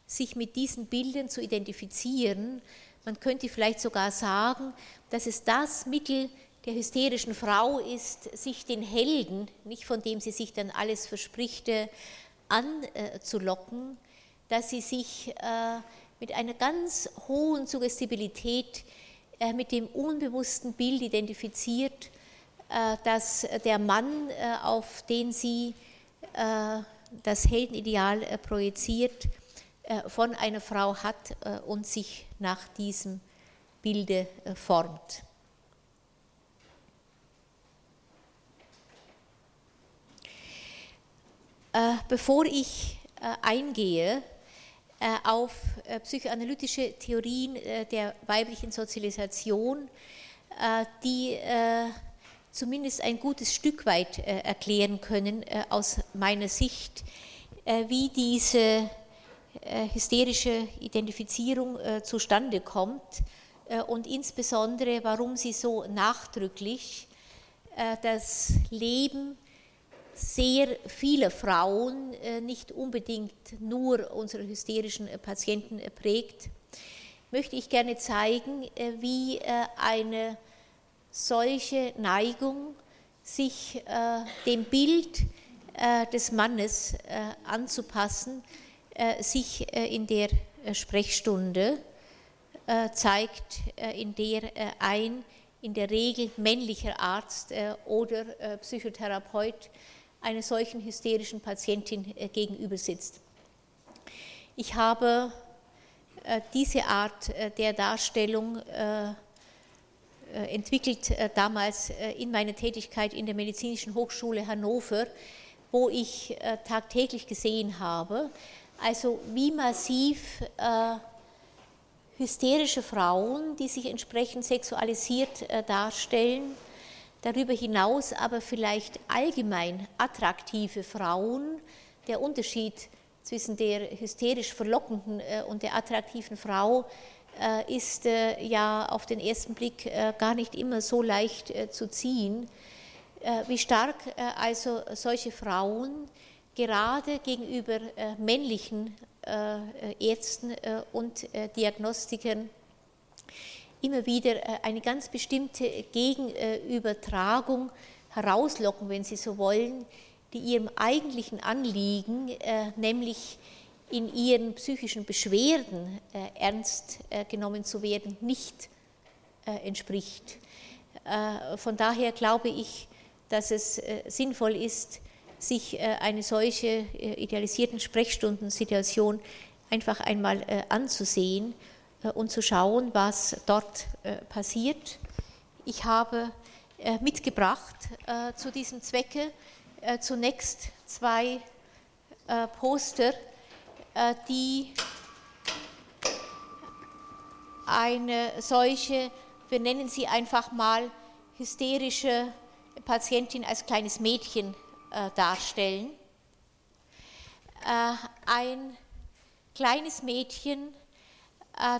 S1: sich mit diesen Bildern zu identifizieren. Man könnte vielleicht sogar sagen, dass es das Mittel der hysterischen Frau ist, sich den Helden, nicht von dem sie sich dann alles verspricht, äh, anzulocken, dass sie sich äh, mit einer ganz hohen Suggestibilität äh, mit dem unbewussten Bild identifiziert, dass der Mann, auf den sie das Heldenideal projiziert, von einer Frau hat und sich nach diesem Bilde formt. Bevor ich eingehe auf psychoanalytische Theorien der weiblichen Sozialisation, die zumindest ein gutes Stück weit äh, erklären können äh, aus meiner Sicht, äh, wie diese hysterische Identifizierung zustande kommt und insbesondere warum sie so nachdrücklich das Leben sehr vieler Frauen, nicht unbedingt nur unsere hysterischen Patienten prägt, möchte ich gerne zeigen, wie eine solche Neigung, sich äh, dem Bild äh, des Mannes äh, anzupassen, äh, sich äh, in der äh, Sprechstunde zeigt, in der ein in der Regel männlicher Arzt oder Psychotherapeut einer solchen hysterischen Patientin gegenüber sitzt. Ich habe diese Art der Darstellung äh, entwickelt äh, damals äh, in meiner Tätigkeit in der Medizinischen Hochschule Hannover, wo ich tagtäglich gesehen habe, also wie massiv hysterische Frauen, die sich entsprechend sexualisiert darstellen, darüber hinaus aber vielleicht allgemein attraktive Frauen, der Unterschied zwischen der hysterisch verlockenden und der attraktiven Frau äh, ist äh, ja auf den ersten Blick äh, gar nicht immer so leicht zu ziehen, wie stark also solche Frauen gerade gegenüber männlichen Ärzten und Diagnostikern immer wieder eine ganz bestimmte Gegenübertragung herauslocken, wenn Sie so wollen, die ihrem eigentlichen Anliegen, nämlich in ihren psychischen Beschwerden äh, ernst äh, genommen zu werden, nicht äh, entspricht. Von daher glaube ich, dass es sinnvoll ist, sich eine solche idealisierten Sprechstundensituation einfach einmal anzusehen und zu schauen, was dort passiert. Ich habe mitgebracht zu diesem Zwecke zunächst zwei Poster, äh, die eine solche, wir nennen sie einfach mal hysterische Patientin als kleines Mädchen äh, darstellen. Äh, ein kleines Mädchen,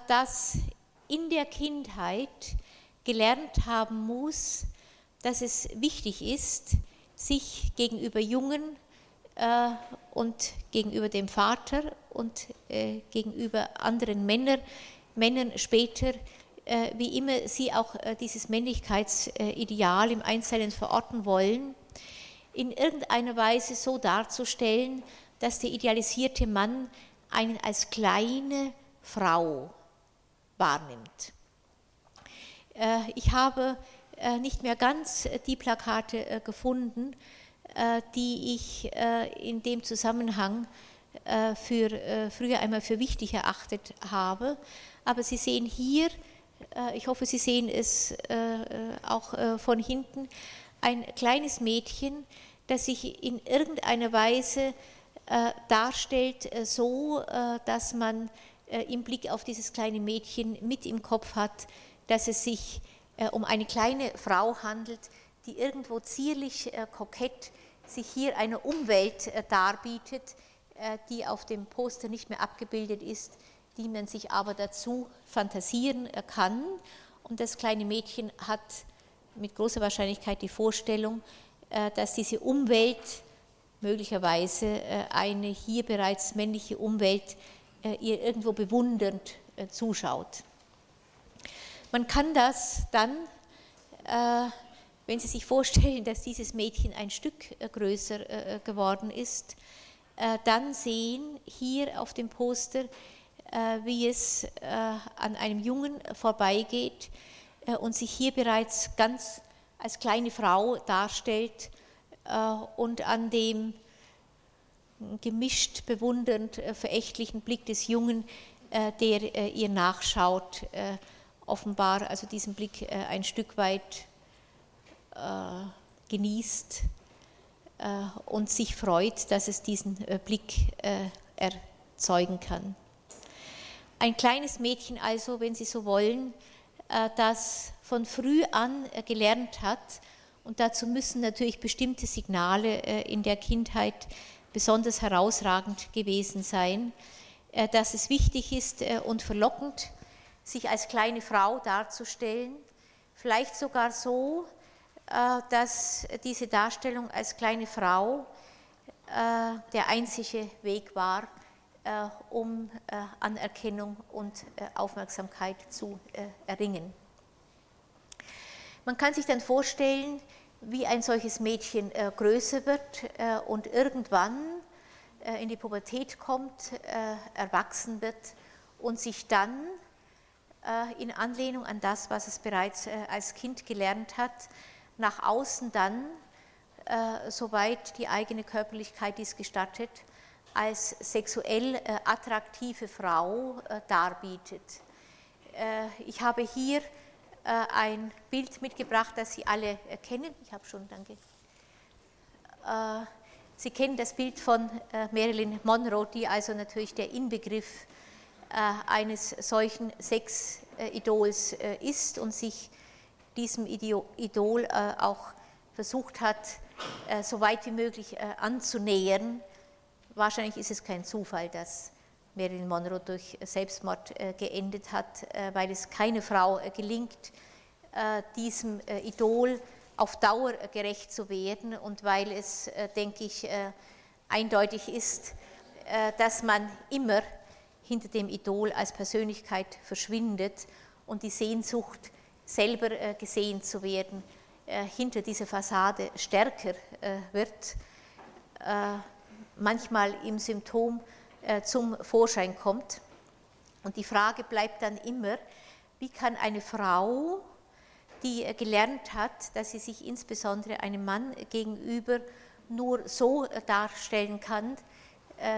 S1: das in der Kindheit gelernt haben muss, dass es wichtig ist, sich gegenüber Jungen äh, und gegenüber dem Vater und äh, gegenüber anderen Männern, Männern später, äh, wie immer sie auch dieses Männlichkeitsideal im Einzelnen verorten wollen, in irgendeiner Weise so darzustellen, dass der idealisierte Mann einen als kleine Frau wahrnimmt. Ich habe nicht mehr ganz die Plakate gefunden, äh, die ich äh, in dem Zusammenhang äh, für, früher einmal für wichtig erachtet habe. Aber Sie sehen hier, ich hoffe, Sie sehen es auch von hinten, ein kleines Mädchen, das sich in irgendeiner Weise darstellt, so dass man im Blick auf dieses kleine Mädchen mit im Kopf hat, dass es sich um eine kleine Frau handelt, die irgendwo zierlich, kokett sich hier eine Umwelt äh, darbietet, äh, die auf dem Poster nicht mehr abgebildet ist, die man sich aber dazu fantasieren äh, kann. Und das kleine Mädchen hat mit großer Wahrscheinlichkeit die Vorstellung, dass diese Umwelt möglicherweise eine hier bereits männliche Umwelt ihr irgendwo bewundernd zuschaut. Man kann das dann wenn Sie sich vorstellen, dass dieses Mädchen ein Stück äh, größer äh, äh, geworden ist, dann sehen hier auf dem Poster, wie es an einem Jungen vorbeigeht und sich hier bereits ganz als kleine Frau darstellt und an dem gemischt bewundernd verächtlichen Blick des Jungen, der ihr nachschaut, offenbar also diesen Blick ein Stück weit genießt und sich freut, dass es diesen Blick erzeugen kann. Ein kleines Mädchen also, wenn Sie so wollen, äh, das von früh an äh, gelernt hat, und dazu müssen natürlich bestimmte Signale äh, in der Kindheit besonders herausragend gewesen sein, dass es wichtig ist und verlockend, sich als kleine Frau darzustellen, vielleicht sogar so, dass diese Darstellung als kleine Frau der einzige Weg war, äh, um äh, Anerkennung und äh, Aufmerksamkeit zu erringen. Man kann sich dann vorstellen, wie ein solches Mädchen größer wird und irgendwann in die Pubertät kommt, erwachsen wird und sich dann in Anlehnung an das, was es bereits als Kind gelernt hat, nach außen dann, soweit die eigene Körperlichkeit dies gestattet, als sexuell äh, attraktive Frau äh, darbietet. Äh, ich habe hier ein Bild mitgebracht, das Sie alle kennen. Ich habe schon, danke. Sie kennen das Bild von Marilyn Monroe, die also natürlich der Inbegriff eines solchen Sexidols ist und sich diesem Idol auch versucht hat, so weit wie möglich anzunähern Wahrscheinlich ist es kein Zufall, dass Marilyn Monroe durch Selbstmord äh, geendet hat, äh, weil es keine Frau äh, gelingt, diesem Idol auf Dauer gerecht zu werden und weil es, denke ich, eindeutig ist, dass man immer hinter dem Idol als Persönlichkeit verschwindet und die Sehnsucht, selber gesehen zu werden, hinter dieser Fassade stärker wird manchmal im Symptom zum Vorschein kommt. Und die Frage bleibt dann immer, wie kann eine Frau, die äh, gelernt hat, dass sie sich insbesondere einem Mann gegenüber nur so äh, darstellen kann,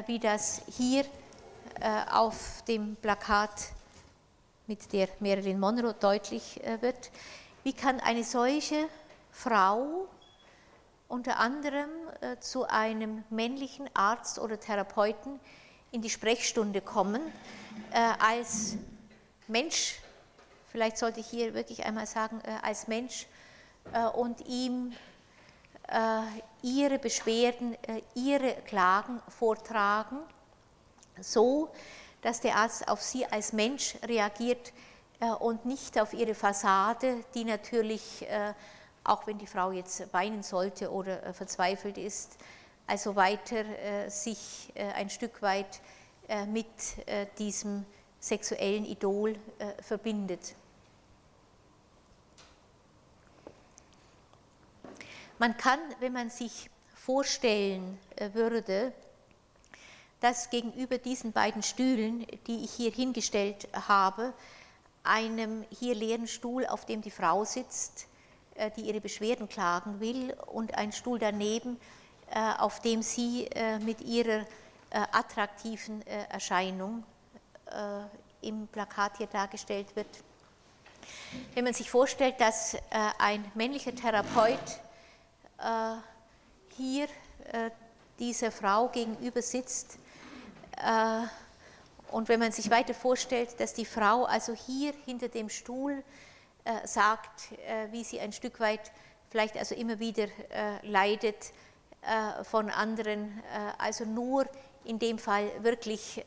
S1: wie das hier auf dem Plakat mit der Marilyn Monroe deutlich wird, wie kann eine solche Frau unter anderem äh, zu einem männlichen Arzt oder Therapeuten in die Sprechstunde kommen, äh, als Mensch, vielleicht sollte ich hier wirklich einmal sagen, äh, als Mensch äh, und ihm ihre Beschwerden, ihre Klagen vortragen, so dass der Arzt auf sie als Mensch reagiert und nicht auf ihre Fassade, die natürlich auch wenn die Frau jetzt weinen sollte oder verzweifelt ist, also weiter äh, sich äh, ein Stück weit mit diesem sexuellen Idol verbindet. Man kann, wenn man sich vorstellen würde, dass gegenüber diesen beiden Stühlen, die ich hier hingestellt habe, einem hier leeren Stuhl, auf dem die Frau sitzt, äh, die ihre Beschwerden klagen will, und ein Stuhl daneben, äh, auf dem sie äh, mit ihrer attraktiven Erscheinung im Plakat hier dargestellt wird. Wenn man sich vorstellt, dass ein männlicher Therapeut hier dieser Frau gegenüber sitzt, und wenn man sich weiter vorstellt, dass die Frau also hier hinter dem Stuhl äh, sagt, äh, wie sie ein Stück weit vielleicht also immer wieder äh, leidet von anderen, also nur in dem Fall wirklich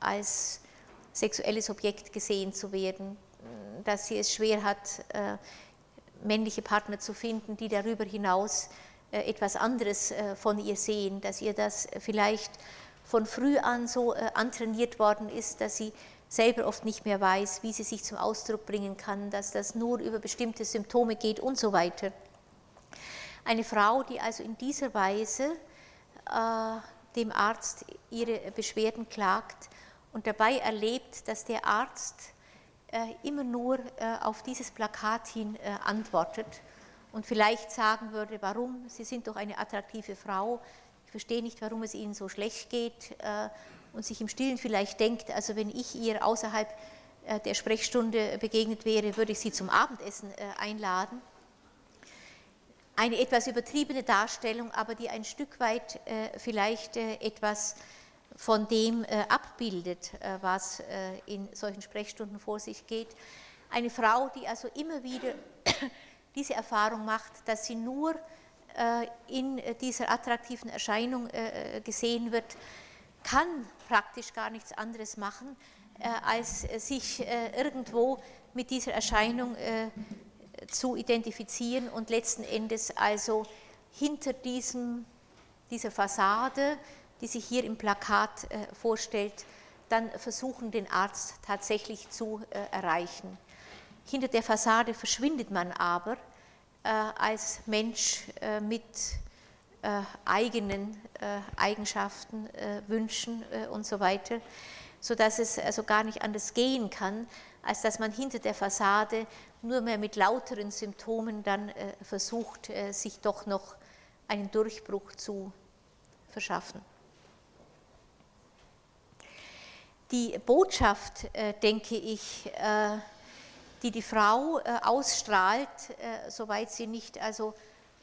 S1: als sexuelles Objekt gesehen zu werden, dass sie es schwer hat, männliche Partner zu finden, die darüber hinaus etwas anderes von ihr sehen, dass ihr das vielleicht von früh an so antrainiert worden ist, dass sie selber oft nicht mehr weiß, wie sie sich zum Ausdruck bringen kann, dass das nur über bestimmte Symptome geht und so weiter. Eine Frau, die also in dieser Weise äh, dem Arzt ihre Beschwerden klagt und dabei erlebt, dass der Arzt äh, immer nur äh, auf dieses Plakat hin äh, antwortet und vielleicht sagen würde, warum, Sie sind doch eine attraktive Frau, verstehe nicht, warum es ihnen so schlecht geht und sich im Stillen vielleicht denkt, also wenn ich ihr außerhalb der Sprechstunde begegnet wäre, würde ich sie zum Abendessen einladen. Eine etwas übertriebene Darstellung, aber die ein Stück weit vielleicht etwas von dem abbildet, was in solchen Sprechstunden vor sich geht. Eine Frau, die also immer wieder diese Erfahrung macht, dass sie nur äh, in dieser attraktiven Erscheinung äh, gesehen wird, kann praktisch gar nichts anderes machen, äh, als sich irgendwo mit dieser Erscheinung zu identifizieren und letzten Endes also hinter diesem, dieser Fassade, die sich hier im Plakat vorstellt, dann versuchen, den Arzt tatsächlich zu erreichen. Hinter der Fassade verschwindet man aber äh, als Mensch äh, mit äh, eigenen Eigenschaften, Wünschen und so weiter, sodass es also gar nicht anders gehen kann, als dass man hinter der Fassade nur mehr mit lauteren Symptomen dann versucht, sich doch noch einen Durchbruch zu verschaffen. Die Botschaft, denke ich, die die Frau äh, ausstrahlt, äh, soweit sie nicht also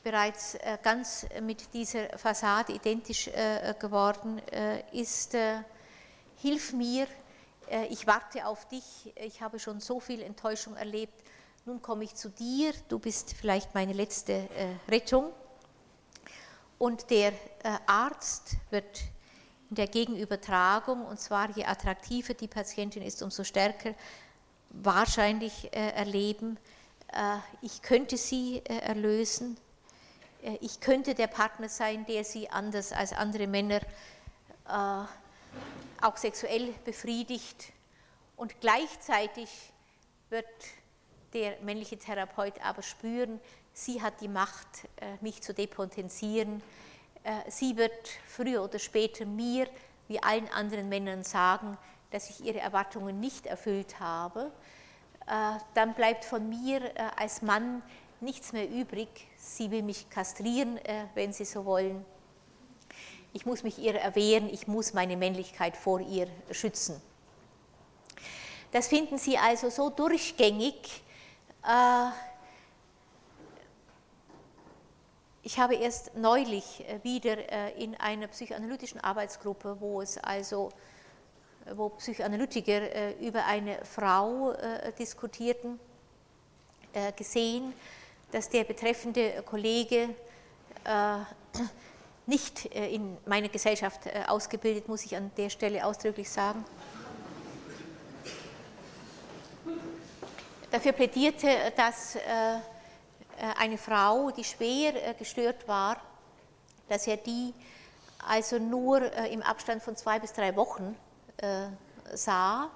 S1: bereits äh, ganz mit dieser Fassade identisch geworden ist. Hilf mir, ich warte auf dich, ich habe schon so viel Enttäuschung erlebt, nun komme ich zu dir, du bist vielleicht meine letzte Rettung. Und der Arzt wird in der Gegenübertragung, und zwar je attraktiver die Patientin ist, umso stärker wahrscheinlich äh, erleben, äh, ich könnte sie äh, erlösen, ich könnte der Partner sein, der sie anders als andere Männer auch sexuell befriedigt. Und gleichzeitig wird der männliche Therapeut aber spüren, sie hat die Macht, mich zu depotenzieren. Sie wird früher oder später mir, wie allen anderen Männern, sagen, dass ich ihre Erwartungen nicht erfüllt habe, äh, dann bleibt von mir äh, als Mann nichts mehr übrig. Sie will mich kastrieren, äh, wenn Sie so wollen. Ich muss mich ihr erwehren, ich muss meine Männlichkeit vor ihr schützen. Das finden Sie also so durchgängig. Ich habe erst neulich wieder in einer psychoanalytischen Arbeitsgruppe, wo es also wo Psychoanalytiker äh, über eine Frau äh, diskutierten, äh, gesehen, dass der betreffende Kollege nicht in meiner Gesellschaft ausgebildet, muss ich an der Stelle ausdrücklich sagen. Dafür plädierte, dass eine Frau, die schwer gestört war, dass er die also nur im Abstand von zwei bis drei Wochen äh, sah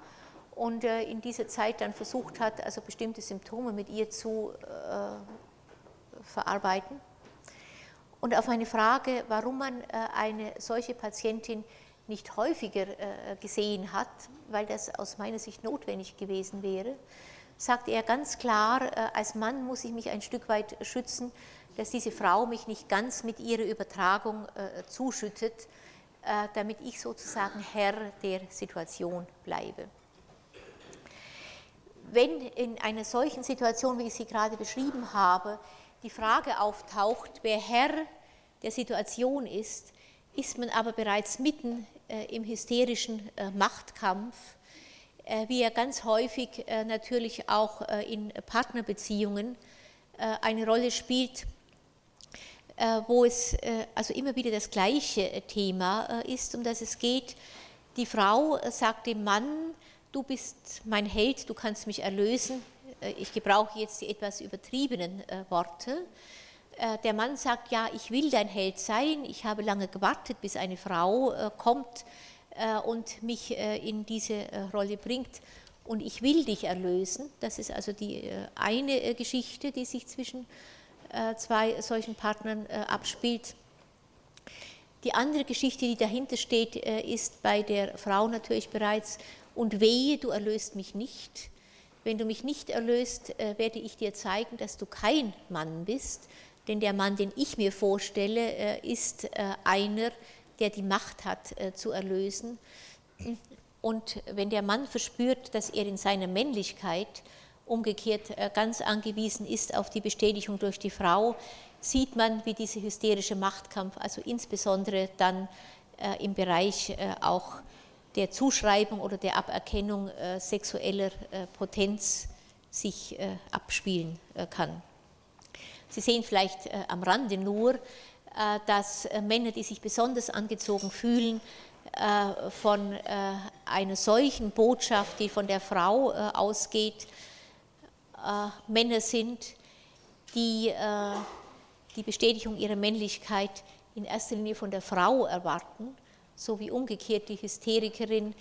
S1: und in dieser Zeit dann versucht hat, also bestimmte Symptome mit ihr zu äh, verarbeiten. Und auf eine Frage, warum man äh, eine solche Patientin nicht häufiger gesehen hat, weil das aus meiner Sicht notwendig gewesen wäre, sagte er ganz klar, als Mann muss ich mich ein Stück weit schützen, dass diese Frau mich nicht ganz mit ihrer Übertragung zuschüttet, äh, damit ich sozusagen Herr der Situation bleibe. Wenn in einer solchen Situation, wie ich sie gerade beschrieben habe, die Frage auftaucht, wer Herr der Situation ist, ist man aber bereits mitten äh, im hysterischen äh, Machtkampf, wie er ganz häufig natürlich auch in Partnerbeziehungen eine Rolle spielt, äh, wo es äh, also immer wieder das gleiche äh, Thema ist, um das es geht. Die Frau sagt dem Mann, du bist mein Held, du kannst mich erlösen. Ich gebrauche jetzt die etwas übertriebenen Worte. Der Mann sagt, ja, ich will dein Held sein, ich habe lange gewartet, bis eine Frau kommt und mich in diese Rolle bringt und ich will dich erlösen. Das ist also die eine Geschichte, die sich zwischen äh, zwei solchen Partnern äh, abspielt. Die andere Geschichte, die dahinter steht, äh, ist bei der Frau natürlich bereits, und wehe, du erlöst mich nicht. Wenn du mich nicht erlöst, werde ich dir zeigen, dass du kein Mann bist, Denn der Mann, den ich mir vorstelle, ist einer, der die Macht hat zu erlösen. Und wenn der Mann verspürt, dass er in seiner Männlichkeit umgekehrt ganz angewiesen ist auf die Bestätigung durch die Frau, sieht man, wie dieser hysterische Machtkampf, also insbesondere dann im Bereich auch der Zuschreibung oder der Aberkennung sexueller Potenz sich abspielen kann. Sie sehen vielleicht am Rande nur, dass Männer, die sich besonders angezogen fühlen, von einer solchen Botschaft, die von der Frau ausgeht, Männer sind, die die Bestätigung ihrer Männlichkeit in erster Linie von der Frau erwarten, so wie umgekehrt die Hysterikerin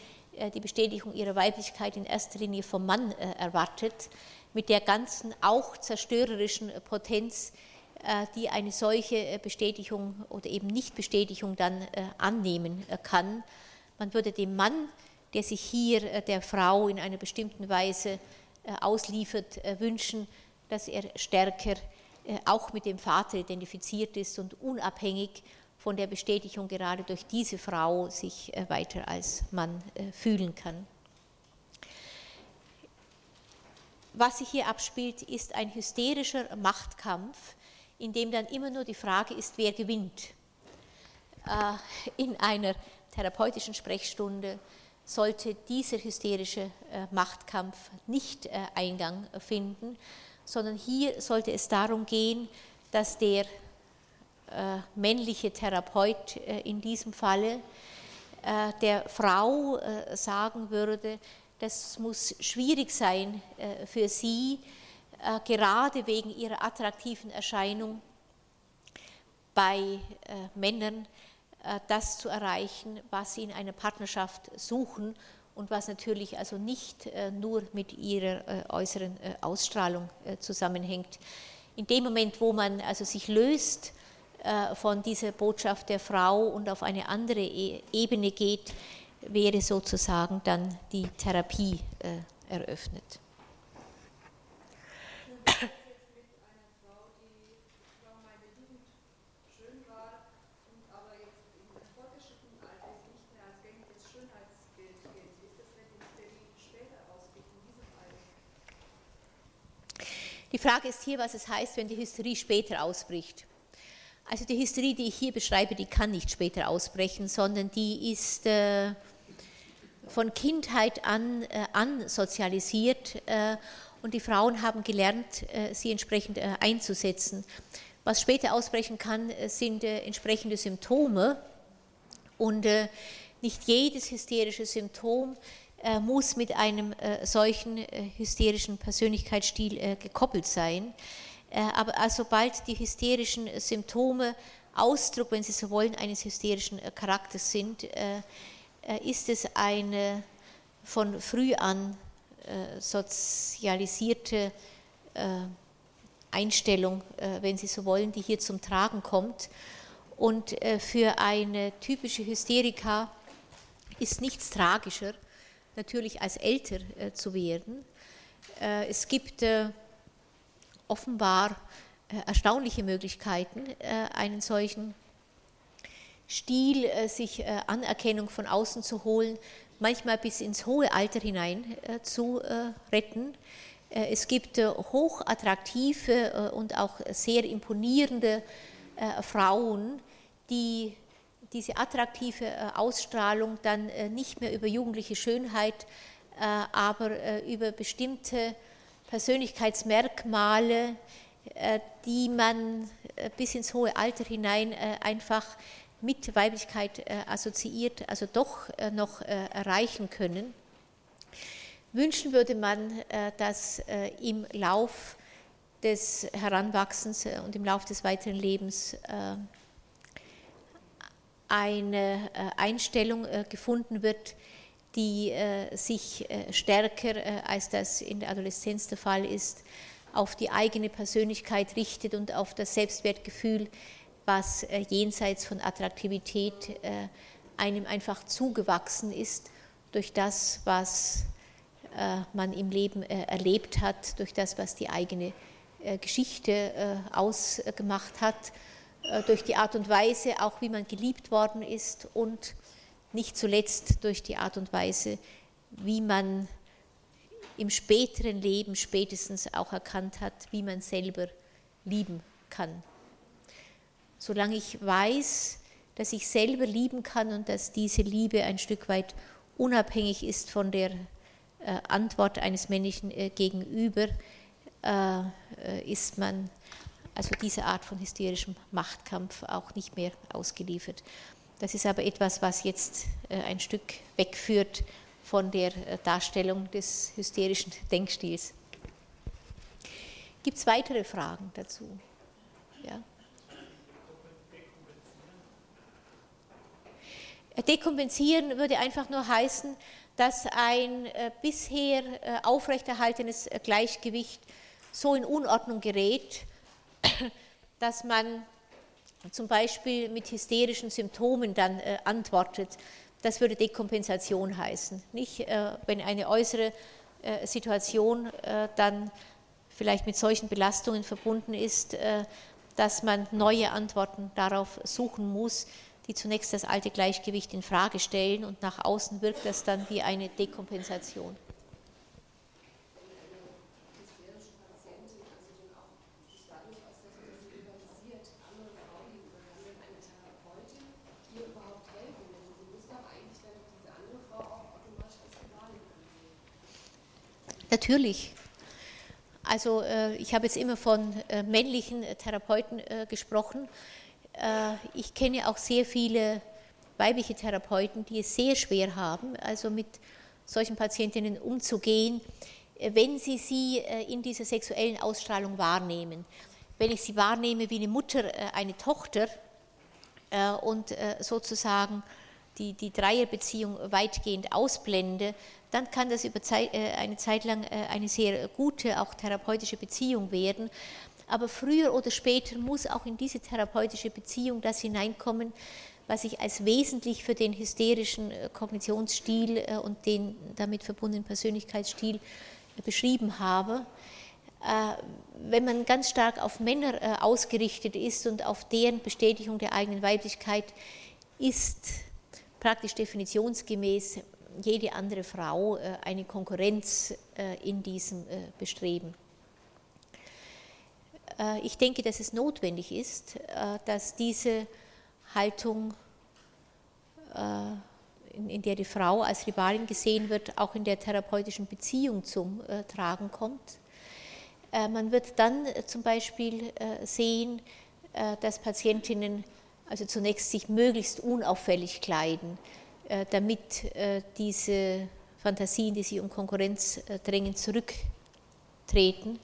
S1: die Bestätigung ihrer Weiblichkeit in erster Linie vom Mann erwartet, mit der ganzen auch zerstörerischen Potenz, die eine solche Bestätigung oder eben Nichtbestätigung dann annehmen kann. Man würde dem Mann, der sich hier der Frau in einer bestimmten Weise ausliefert, wünschen, dass er stärker auch mit dem Vater identifiziert ist und unabhängig von der Bestätigung gerade durch diese Frau sich weiter als Mann fühlen kann. Was sich hier abspielt, ist ein hysterischer Machtkampf, in dem dann immer nur die Frage ist, wer gewinnt. In einer therapeutischen Sprechstunde sollte dieser hysterische Machtkampf nicht Eingang finden, sondern hier sollte es darum gehen, dass der männliche Therapeut in diesem Falle der Frau sagen würde, das muss schwierig sein für sie, gerade wegen ihrer attraktiven Erscheinung bei Männern das zu erreichen, was sie in einer Partnerschaft suchen und was natürlich also nicht nur mit ihrer äußeren Ausstrahlung zusammenhängt. In dem Moment, wo man also sich löst von dieser Botschaft der Frau und auf eine andere e-, Ebene geht, wäre sozusagen dann die Therapie eröffnet. Die Frage ist hier, was es heißt, wenn die Hysterie später ausbricht. Also die Hysterie, die ich hier beschreibe, die kann nicht später ausbrechen, sondern die ist äh, von Kindheit an äh, ansozialisiert äh, und die Frauen haben gelernt, äh, sie entsprechend äh, einzusetzen. Was später ausbrechen kann, äh, sind entsprechende Symptome und nicht jedes hysterische Symptom muss mit einem äh, solchen äh, hysterischen Persönlichkeitsstil äh, gekoppelt sein. aber sobald die hysterischen Symptome Ausdruck, wenn Sie so wollen, eines hysterischen Charakters sind, ist es eine von früh an sozialisierte Einstellung, wenn Sie so wollen, die hier zum Tragen kommt. Und für eine typische Hysterika ist nichts tragischer, natürlich als älter äh, zu werden. Äh, es gibt äh, offenbar erstaunliche Möglichkeiten, einen solchen Stil, sich Anerkennung von außen zu holen, manchmal bis ins hohe Alter hinein zu retten. Es gibt hochattraktive und auch sehr imponierende Frauen, die diese attraktive äh, Ausstrahlung dann äh, nicht mehr über jugendliche Schönheit, äh, aber über bestimmte Persönlichkeitsmerkmale, die man bis ins hohe Alter hinein einfach mit Weiblichkeit assoziiert, also doch noch erreichen können. Wünschen würde man, dass im Lauf des Heranwachsens und im Lauf des weiteren Lebens eine äh, Einstellung äh, gefunden wird, die äh, sich stärker, als das in der Adoleszenz der Fall ist, auf die eigene Persönlichkeit richtet und auf das Selbstwertgefühl, was jenseits von Attraktivität einem einfach zugewachsen ist durch das, was man im Leben erlebt hat, durch das, was die eigene Geschichte ausgemacht hat, durch die Art und Weise, auch wie man geliebt worden ist und nicht zuletzt durch die Art und Weise, wie man im späteren Leben spätestens auch erkannt hat, wie man selber lieben kann. Solange ich weiß, dass ich selber lieben kann und dass diese Liebe ein Stück weit unabhängig ist von der äh, Antwort eines Männlichen äh, gegenüber, äh, ist man also dieser Art von hysterischem Machtkampf auch nicht mehr ausgeliefert. Das ist aber etwas, was jetzt ein Stück wegführt von der Darstellung des hysterischen Denkstils. Gibt es weitere Fragen dazu? Ja? Dekompensieren würde einfach nur heißen, dass ein äh, bisher äh, aufrechterhaltenes äh, Gleichgewicht so in Unordnung gerät, dass man zum Beispiel mit hysterischen Symptomen dann äh, antwortet. Das würde Dekompensation heißen. Nicht, äh, wenn eine äußere äh, Situation dann vielleicht mit solchen Belastungen verbunden ist, dass man neue Antworten darauf suchen muss, die zunächst das alte Gleichgewicht in Frage stellen und nach außen wirkt das dann wie eine Dekompensation. Natürlich. Also äh, ich habe jetzt immer von äh, männlichen Therapeuten äh, gesprochen. Äh, ich kenne auch sehr viele weibliche Therapeuten, die es sehr schwer haben, also mit solchen Patientinnen umzugehen, wenn sie sie in dieser sexuellen Ausstrahlung wahrnehmen. Wenn ich sie wahrnehme wie eine Mutter, eine Tochter und sozusagen die, die Dreierbeziehung weitgehend ausblende, dann kann das über Zeit, eine Zeit lang eine sehr gute, auch therapeutische Beziehung werden aber früher oder später muss auch in diese therapeutische Beziehung das hineinkommen, was ich als wesentlich für den hysterischen äh, Kognitionsstil äh, und den damit verbundenen Persönlichkeitsstil äh, beschrieben habe. Wenn man ganz stark auf Männer ausgerichtet ist und auf deren Bestätigung der eigenen Weiblichkeit, ist praktisch definitionsgemäß jede andere Frau eine Konkurrenz in diesem Bestreben. Äh, ich denke, dass es notwendig ist, äh, dass diese Haltung, äh, in der die Frau als Rivalin gesehen wird, auch in der therapeutischen Beziehung zum Tragen kommt. Man wird dann zum Beispiel sehen, dass Patientinnen also zunächst sich möglichst unauffällig kleiden, damit diese Fantasien, die sie um Konkurrenz drängen, zurücktreten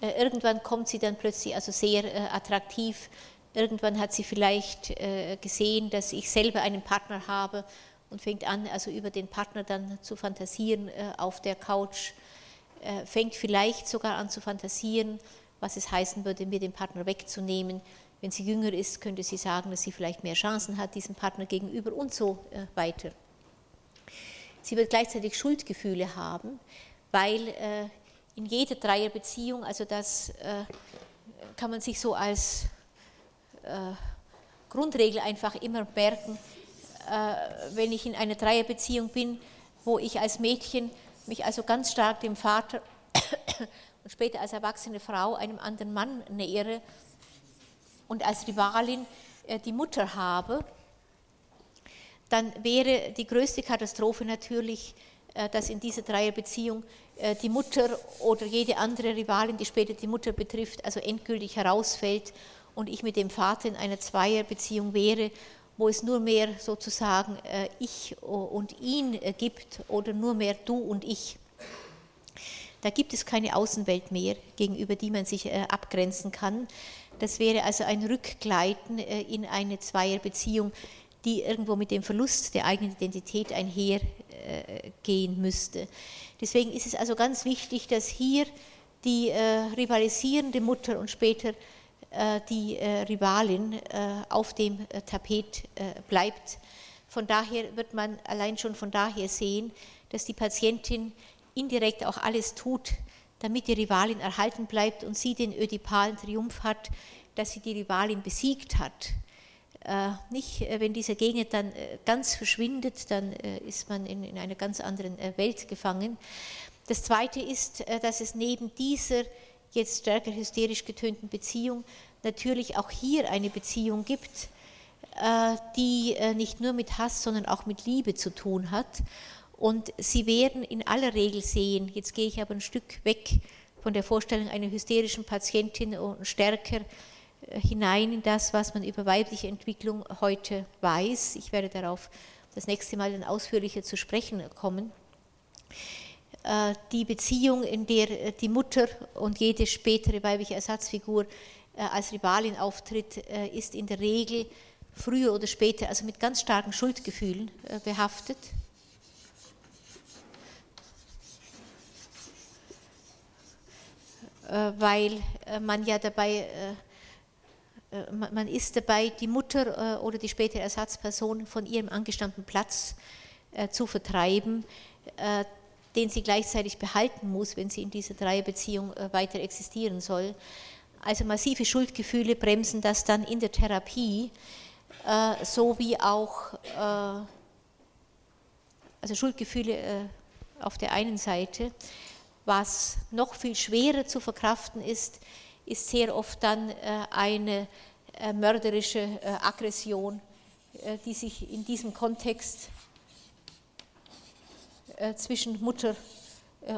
S1: äh, irgendwann kommt sie dann plötzlich also sehr äh, attraktiv. Irgendwann hat sie vielleicht äh, gesehen, dass ich selber einen Partner habe und fängt an, also über den Partner dann zu fantasieren auf der Couch. Fängt vielleicht sogar an zu fantasieren, was es heißen würde, mir den Partner wegzunehmen. Wenn sie jünger ist, könnte sie sagen, dass sie vielleicht mehr Chancen hat, diesem Partner gegenüber und so weiter. Sie wird gleichzeitig Schuldgefühle haben, weil in jeder Dreierbeziehung, also das äh, kann man sich so als äh, Grundregel einfach immer merken, äh, wenn ich in einer Dreierbeziehung bin, wo ich als Mädchen mich also ganz stark dem Vater und später als erwachsene Frau einem anderen Mann nähere und als Rivalin äh, die Mutter habe, dann wäre die größte Katastrophe natürlich, äh, dass in dieser Dreierbeziehung äh, die Mutter oder jede andere Rivalin, die später die Mutter betrifft, also endgültig herausfällt und ich mit dem Vater in einer Zweierbeziehung wäre, wo es nur mehr sozusagen ich und ihn gibt oder nur mehr du und ich. Da gibt es keine Außenwelt mehr, gegenüber die man sich abgrenzen kann. Das wäre also ein Rückgleiten in eine Zweierbeziehung, die irgendwo mit dem Verlust der eigenen Identität einhergehen müsste. Deswegen ist es also ganz wichtig, dass hier die äh, rivalisierende Mutter und später äh, die äh, Rivalin äh, auf dem äh, Tapet äh, bleibt. Von daher wird man allein schon von daher sehen, dass die Patientin indirekt auch alles tut, damit die Rivalin erhalten bleibt und sie den ödipalen Triumph hat, dass sie die Rivalin besiegt hat. Äh, nicht, äh, wenn diese Gegend dann äh, ganz verschwindet, dann ist man in, in einer ganz anderen Welt gefangen. Das Zweite ist, dass es neben dieser jetzt stärker hysterisch getönten Beziehung natürlich auch hier eine Beziehung gibt, die nicht nur mit Hass, sondern auch mit Liebe zu tun hat. Und Sie werden in aller Regel sehen, jetzt gehe ich aber ein Stück weg von der Vorstellung einer hysterischen Patientin und stärker äh, hinein in das, was man über weibliche Entwicklung heute weiß. Ich werde darauf das nächste Mal dann ausführlicher zu sprechen kommen. Äh, die Beziehung, in der äh, die Mutter und jede spätere weibliche Ersatzfigur als Rivalin auftritt, ist in der Regel früher oder später, also mit ganz starken Schuldgefühlen behaftet. Weil man ja dabei äh, man ist dabei, die Mutter äh, oder die spätere Ersatzperson von ihrem angestammten Platz äh, zu vertreiben, den sie gleichzeitig behalten muss, wenn sie in dieser Dreierbeziehung weiter existieren soll. Also massive Schuldgefühle bremsen das dann in der Therapie, so wie auch also Schuldgefühle auf der einen Seite. Was noch viel schwerer zu verkraften ist, ist sehr oft dann äh, eine äh, mörderische äh, Aggression, die sich in diesem Kontext zwischen Mutter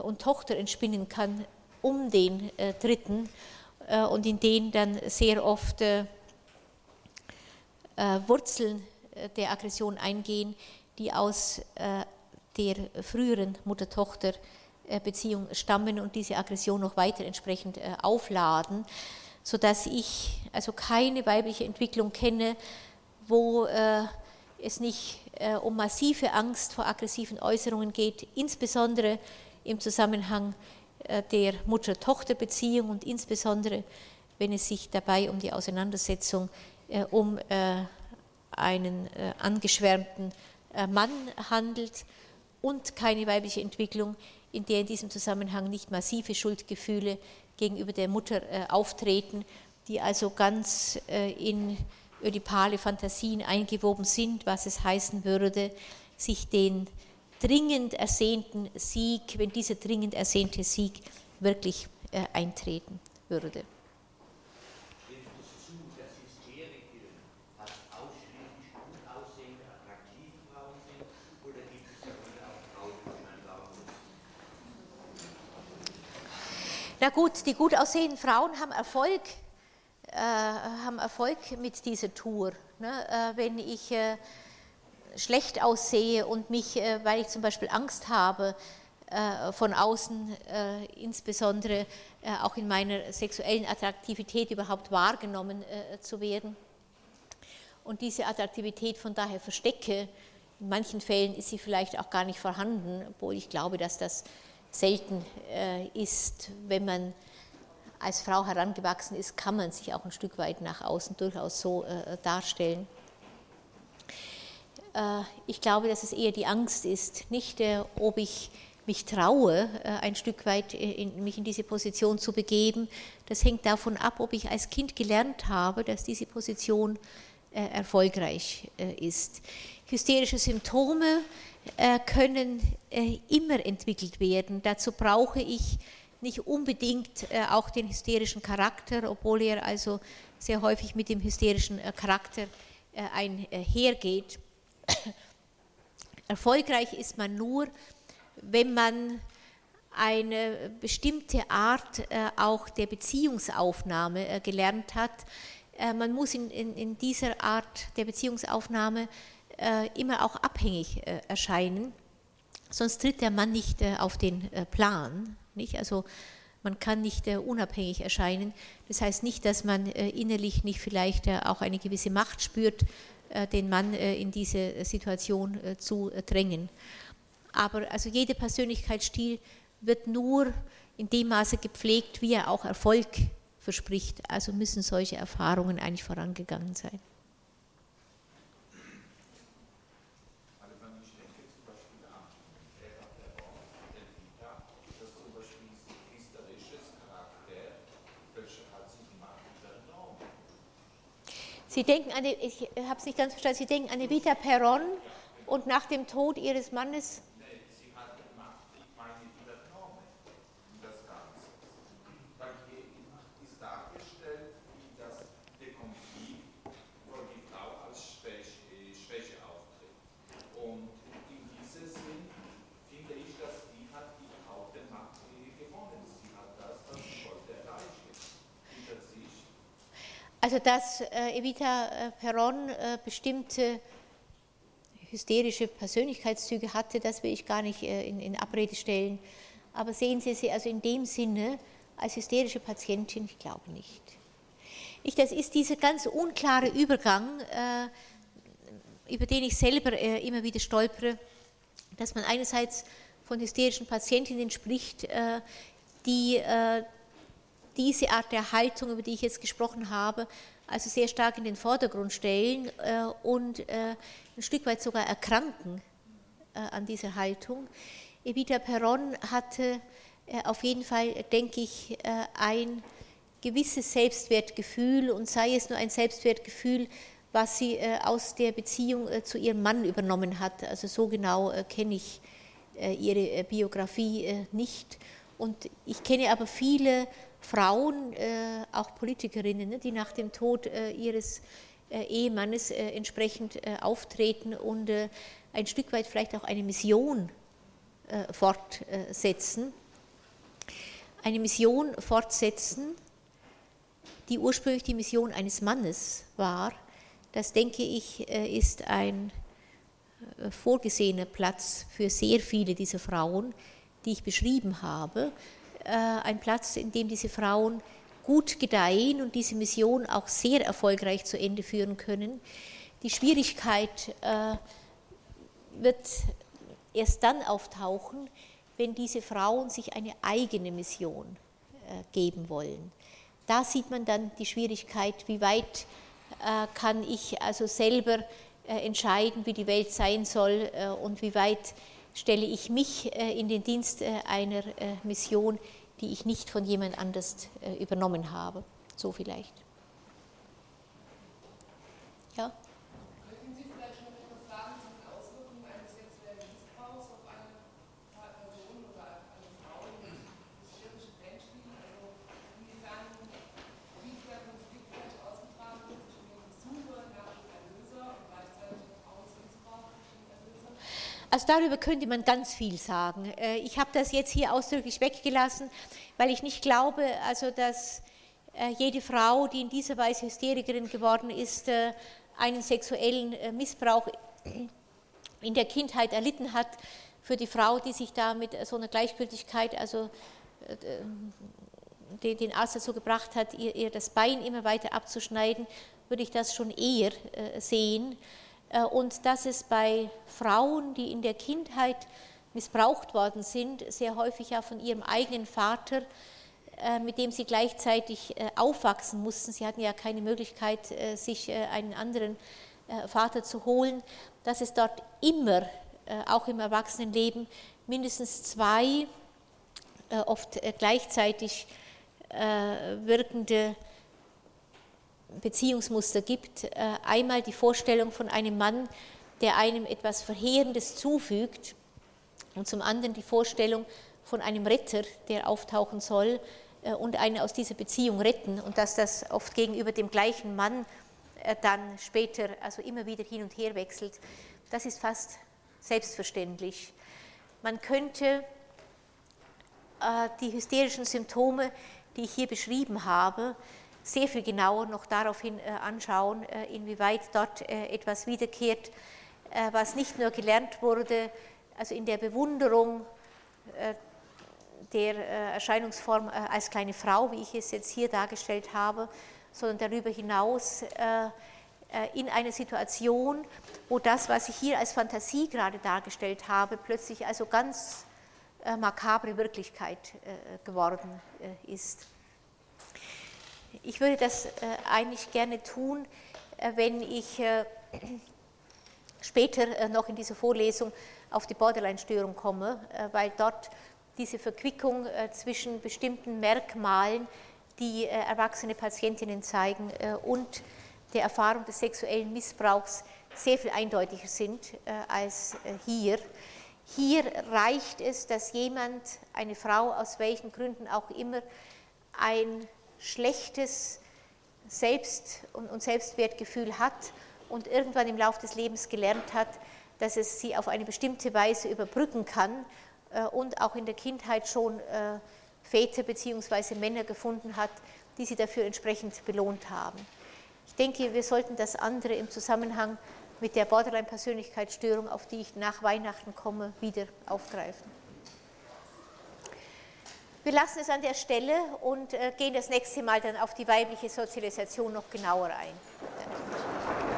S1: und Tochter entspinnen kann, um den Dritten und in denen dann sehr oft Wurzeln der Aggression eingehen, die aus der früheren Mutter-Tochter äh, Beziehung stammen und diese Aggression noch weiter entsprechend äh, aufladen, sodass ich also keine weibliche Entwicklung kenne, wo äh, es nicht um massive Angst vor aggressiven Äußerungen geht, insbesondere im Zusammenhang der Mutter-Tochter-Beziehung und insbesondere, wenn es sich dabei um die Auseinandersetzung um einen angeschwärmten Mann handelt und keine weibliche Entwicklung, in der in diesem Zusammenhang nicht massive Schuldgefühle gegenüber der Mutter äh, auftreten, die also ganz äh, in ödipale Fantasien eingewoben sind, was es heißen würde, sich den dringend ersehnten Sieg, wenn dieser dringend ersehnte Sieg wirklich äh, eintreten würde. Na gut, die gut aussehenden Frauen haben Erfolg, äh, haben Erfolg mit dieser Tour. Ne? Äh, wenn ich äh, schlecht aussehe und mich, äh, weil ich zum Beispiel Angst habe, äh, von außen, äh, insbesondere auch in meiner sexuellen Attraktivität überhaupt wahrgenommen zu werden und diese Attraktivität von daher verstecke, in manchen Fällen ist sie vielleicht auch gar nicht vorhanden, obwohl ich glaube, dass das selten äh, ist, wenn man als Frau herangewachsen ist, kann man sich auch ein Stück weit nach außen durchaus so äh, darstellen. Äh, ich glaube, dass es eher die Angst ist, nicht ob ich mich traue, ein Stück weit in, mich in diese Position zu begeben. Das hängt davon ab, ob ich als Kind gelernt habe, dass diese Position erfolgreich ist. Hysterische Symptome können äh, immer entwickelt werden. Dazu brauche ich nicht unbedingt äh, auch den hysterischen Charakter, obwohl er also sehr häufig mit dem hysterischen Charakter einhergeht. Erfolgreich ist man nur, wenn man eine bestimmte Art auch der Beziehungsaufnahme gelernt hat. Man muss in, dieser Art der Beziehungsaufnahme äh, immer auch abhängig äh, erscheinen, sonst tritt der Mann nicht äh, auf den Plan. Nicht? Also man kann nicht unabhängig erscheinen. Das heißt nicht, dass man innerlich nicht vielleicht auch eine gewisse Macht spürt, den Mann in diese Situation zu drängen. Aber also jeder Persönlichkeitsstil wird nur in dem Maße gepflegt, wie er auch Erfolg verspricht. Also müssen solche Erfahrungen eigentlich vorangegangen sein. Sie denken an, die, ich habe es nicht ganz verstanden, Sie denken an Evita Perron und nach dem Tod Ihres Mannes Also dass äh, Evita äh, Perron äh, bestimmte hysterische Persönlichkeitszüge hatte, das will ich gar nicht äh, in, in, Abrede stellen. Aber sehen Sie sie also in dem Sinne als hysterische Patientin? Ich glaube nicht. Ich, das ist dieser ganz unklare Übergang, äh, über den ich selber äh, immer wieder stolpere, dass man einerseits von hysterischen Patientinnen spricht, die diese Art der Haltung, über die ich jetzt gesprochen habe, also sehr stark in den Vordergrund stellen äh, und äh, ein Stück weit sogar erkranken äh, an dieser Haltung. Evita Perron hatte auf jeden Fall, denke ich, ein gewisses Selbstwertgefühl und sei es nur ein Selbstwertgefühl, was sie aus der Beziehung zu ihrem Mann übernommen hat. Also so genau kenne ich ihre Biografie nicht. Und ich kenne aber viele Frauen, äh, auch Politikerinnen, ne, die nach dem Tod äh, ihres äh, Ehemannes entsprechend auftreten und ein Stück weit vielleicht auch eine Mission fortsetzen. Eine Mission fortsetzen, die ursprünglich die Mission eines Mannes war, das denke ich, ist ein vorgesehener Platz für sehr viele dieser Frauen, die ich beschrieben habe. Äh, ein Platz, in dem diese Frauen gut gedeihen und diese Mission auch sehr erfolgreich zu Ende führen können. Die Schwierigkeit äh, wird erst dann auftauchen, wenn diese Frauen sich eine eigene Mission äh, geben wollen. Da sieht man dann die Schwierigkeit, wie weit kann ich also selber entscheiden, wie die Welt sein soll und wie weit stelle ich mich in den Dienst einer Mission, die ich nicht von jemand anders übernommen habe. So vielleicht.
S2: Ja? Könnten Sie vielleicht noch etwas sagen zu den Auswirkungen eines sexuellen Missbrauchs auf eine Person oder eine Frau mit hysterischen Menschen? Also inwiefern, wie der Konflikt vielleicht ausgetragen wird zwischen der Suche nach dem Erlöser und gleichzeitig Frauens Missbrauch durch den Erlöser?
S1: Also darüber könnte man ganz viel sagen. Äh, ich habe das jetzt hier ausdrücklich weggelassen, weil ich nicht glaube, also dass äh, jede Frau, die in dieser Weise Hysterikerin geworden ist, äh, einen sexuellen Missbrauch in der Kindheit erlitten hat. Für die Frau, die sich da mit so einer Gleichgültigkeit, also den Arzt dazu gebracht hat, ihr, das Bein immer weiter abzuschneiden, würde ich das schon eher sehen. Äh, und dass es bei Frauen, die in der Kindheit missbraucht worden sind, sehr häufig ja von ihrem eigenen Vater, äh, mit dem sie gleichzeitig äh, aufwachsen mussten, sie hatten ja keine Möglichkeit, sich einen anderen Vater zu holen, dass es dort immer, auch im Erwachsenenleben, mindestens zwei, oft gleichzeitig wirkende Beziehungsmuster gibt. Äh, einmal die Vorstellung von einem Mann, der einem etwas Verheerendes zufügt und zum anderen die Vorstellung von einem Retter, der auftauchen soll äh, und einen aus dieser Beziehung retten und dass das oft gegenüber dem gleichen Mann äh, dann später also immer wieder hin und her wechselt. Das ist fast selbstverständlich. Man könnte die hysterischen Symptome, die ich hier beschrieben habe, sehr viel genauer noch daraufhin äh, anschauen, äh, inwieweit dort äh, etwas wiederkehrt, was nicht nur gelernt wurde, also in der Bewunderung der Erscheinungsform als kleine Frau, wie ich es jetzt hier dargestellt habe, sondern darüber hinaus in einer Situation, wo das, was ich hier als Fantasie gerade dargestellt habe, plötzlich also ganz makabre Wirklichkeit geworden ist. Ich würde das äh, eigentlich gerne tun, äh, wenn ich äh, später noch in dieser Vorlesung auf die Borderline-Störung komme, weil dort diese Verquickung zwischen bestimmten Merkmalen, die erwachsene Patientinnen zeigen, und der Erfahrung des sexuellen Missbrauchs sehr viel eindeutiger sind als hier. Hier reicht es, dass jemand, eine Frau aus welchen Gründen auch immer, ein schlechtes Selbst- und Selbstwertgefühl hat und irgendwann im Laufe des Lebens gelernt hat, dass es sie auf eine bestimmte Weise überbrücken kann äh, und auch in der Kindheit schon Väter bzw. Männer gefunden hat, die sie dafür entsprechend belohnt haben. Ich denke, wir sollten das andere im Zusammenhang mit der Borderline-Persönlichkeitsstörung, auf die ich nach Weihnachten komme, wieder aufgreifen. Wir lassen es an der Stelle und äh, gehen das nächste Mal dann auf die weibliche Sozialisation noch genauer ein. Danke.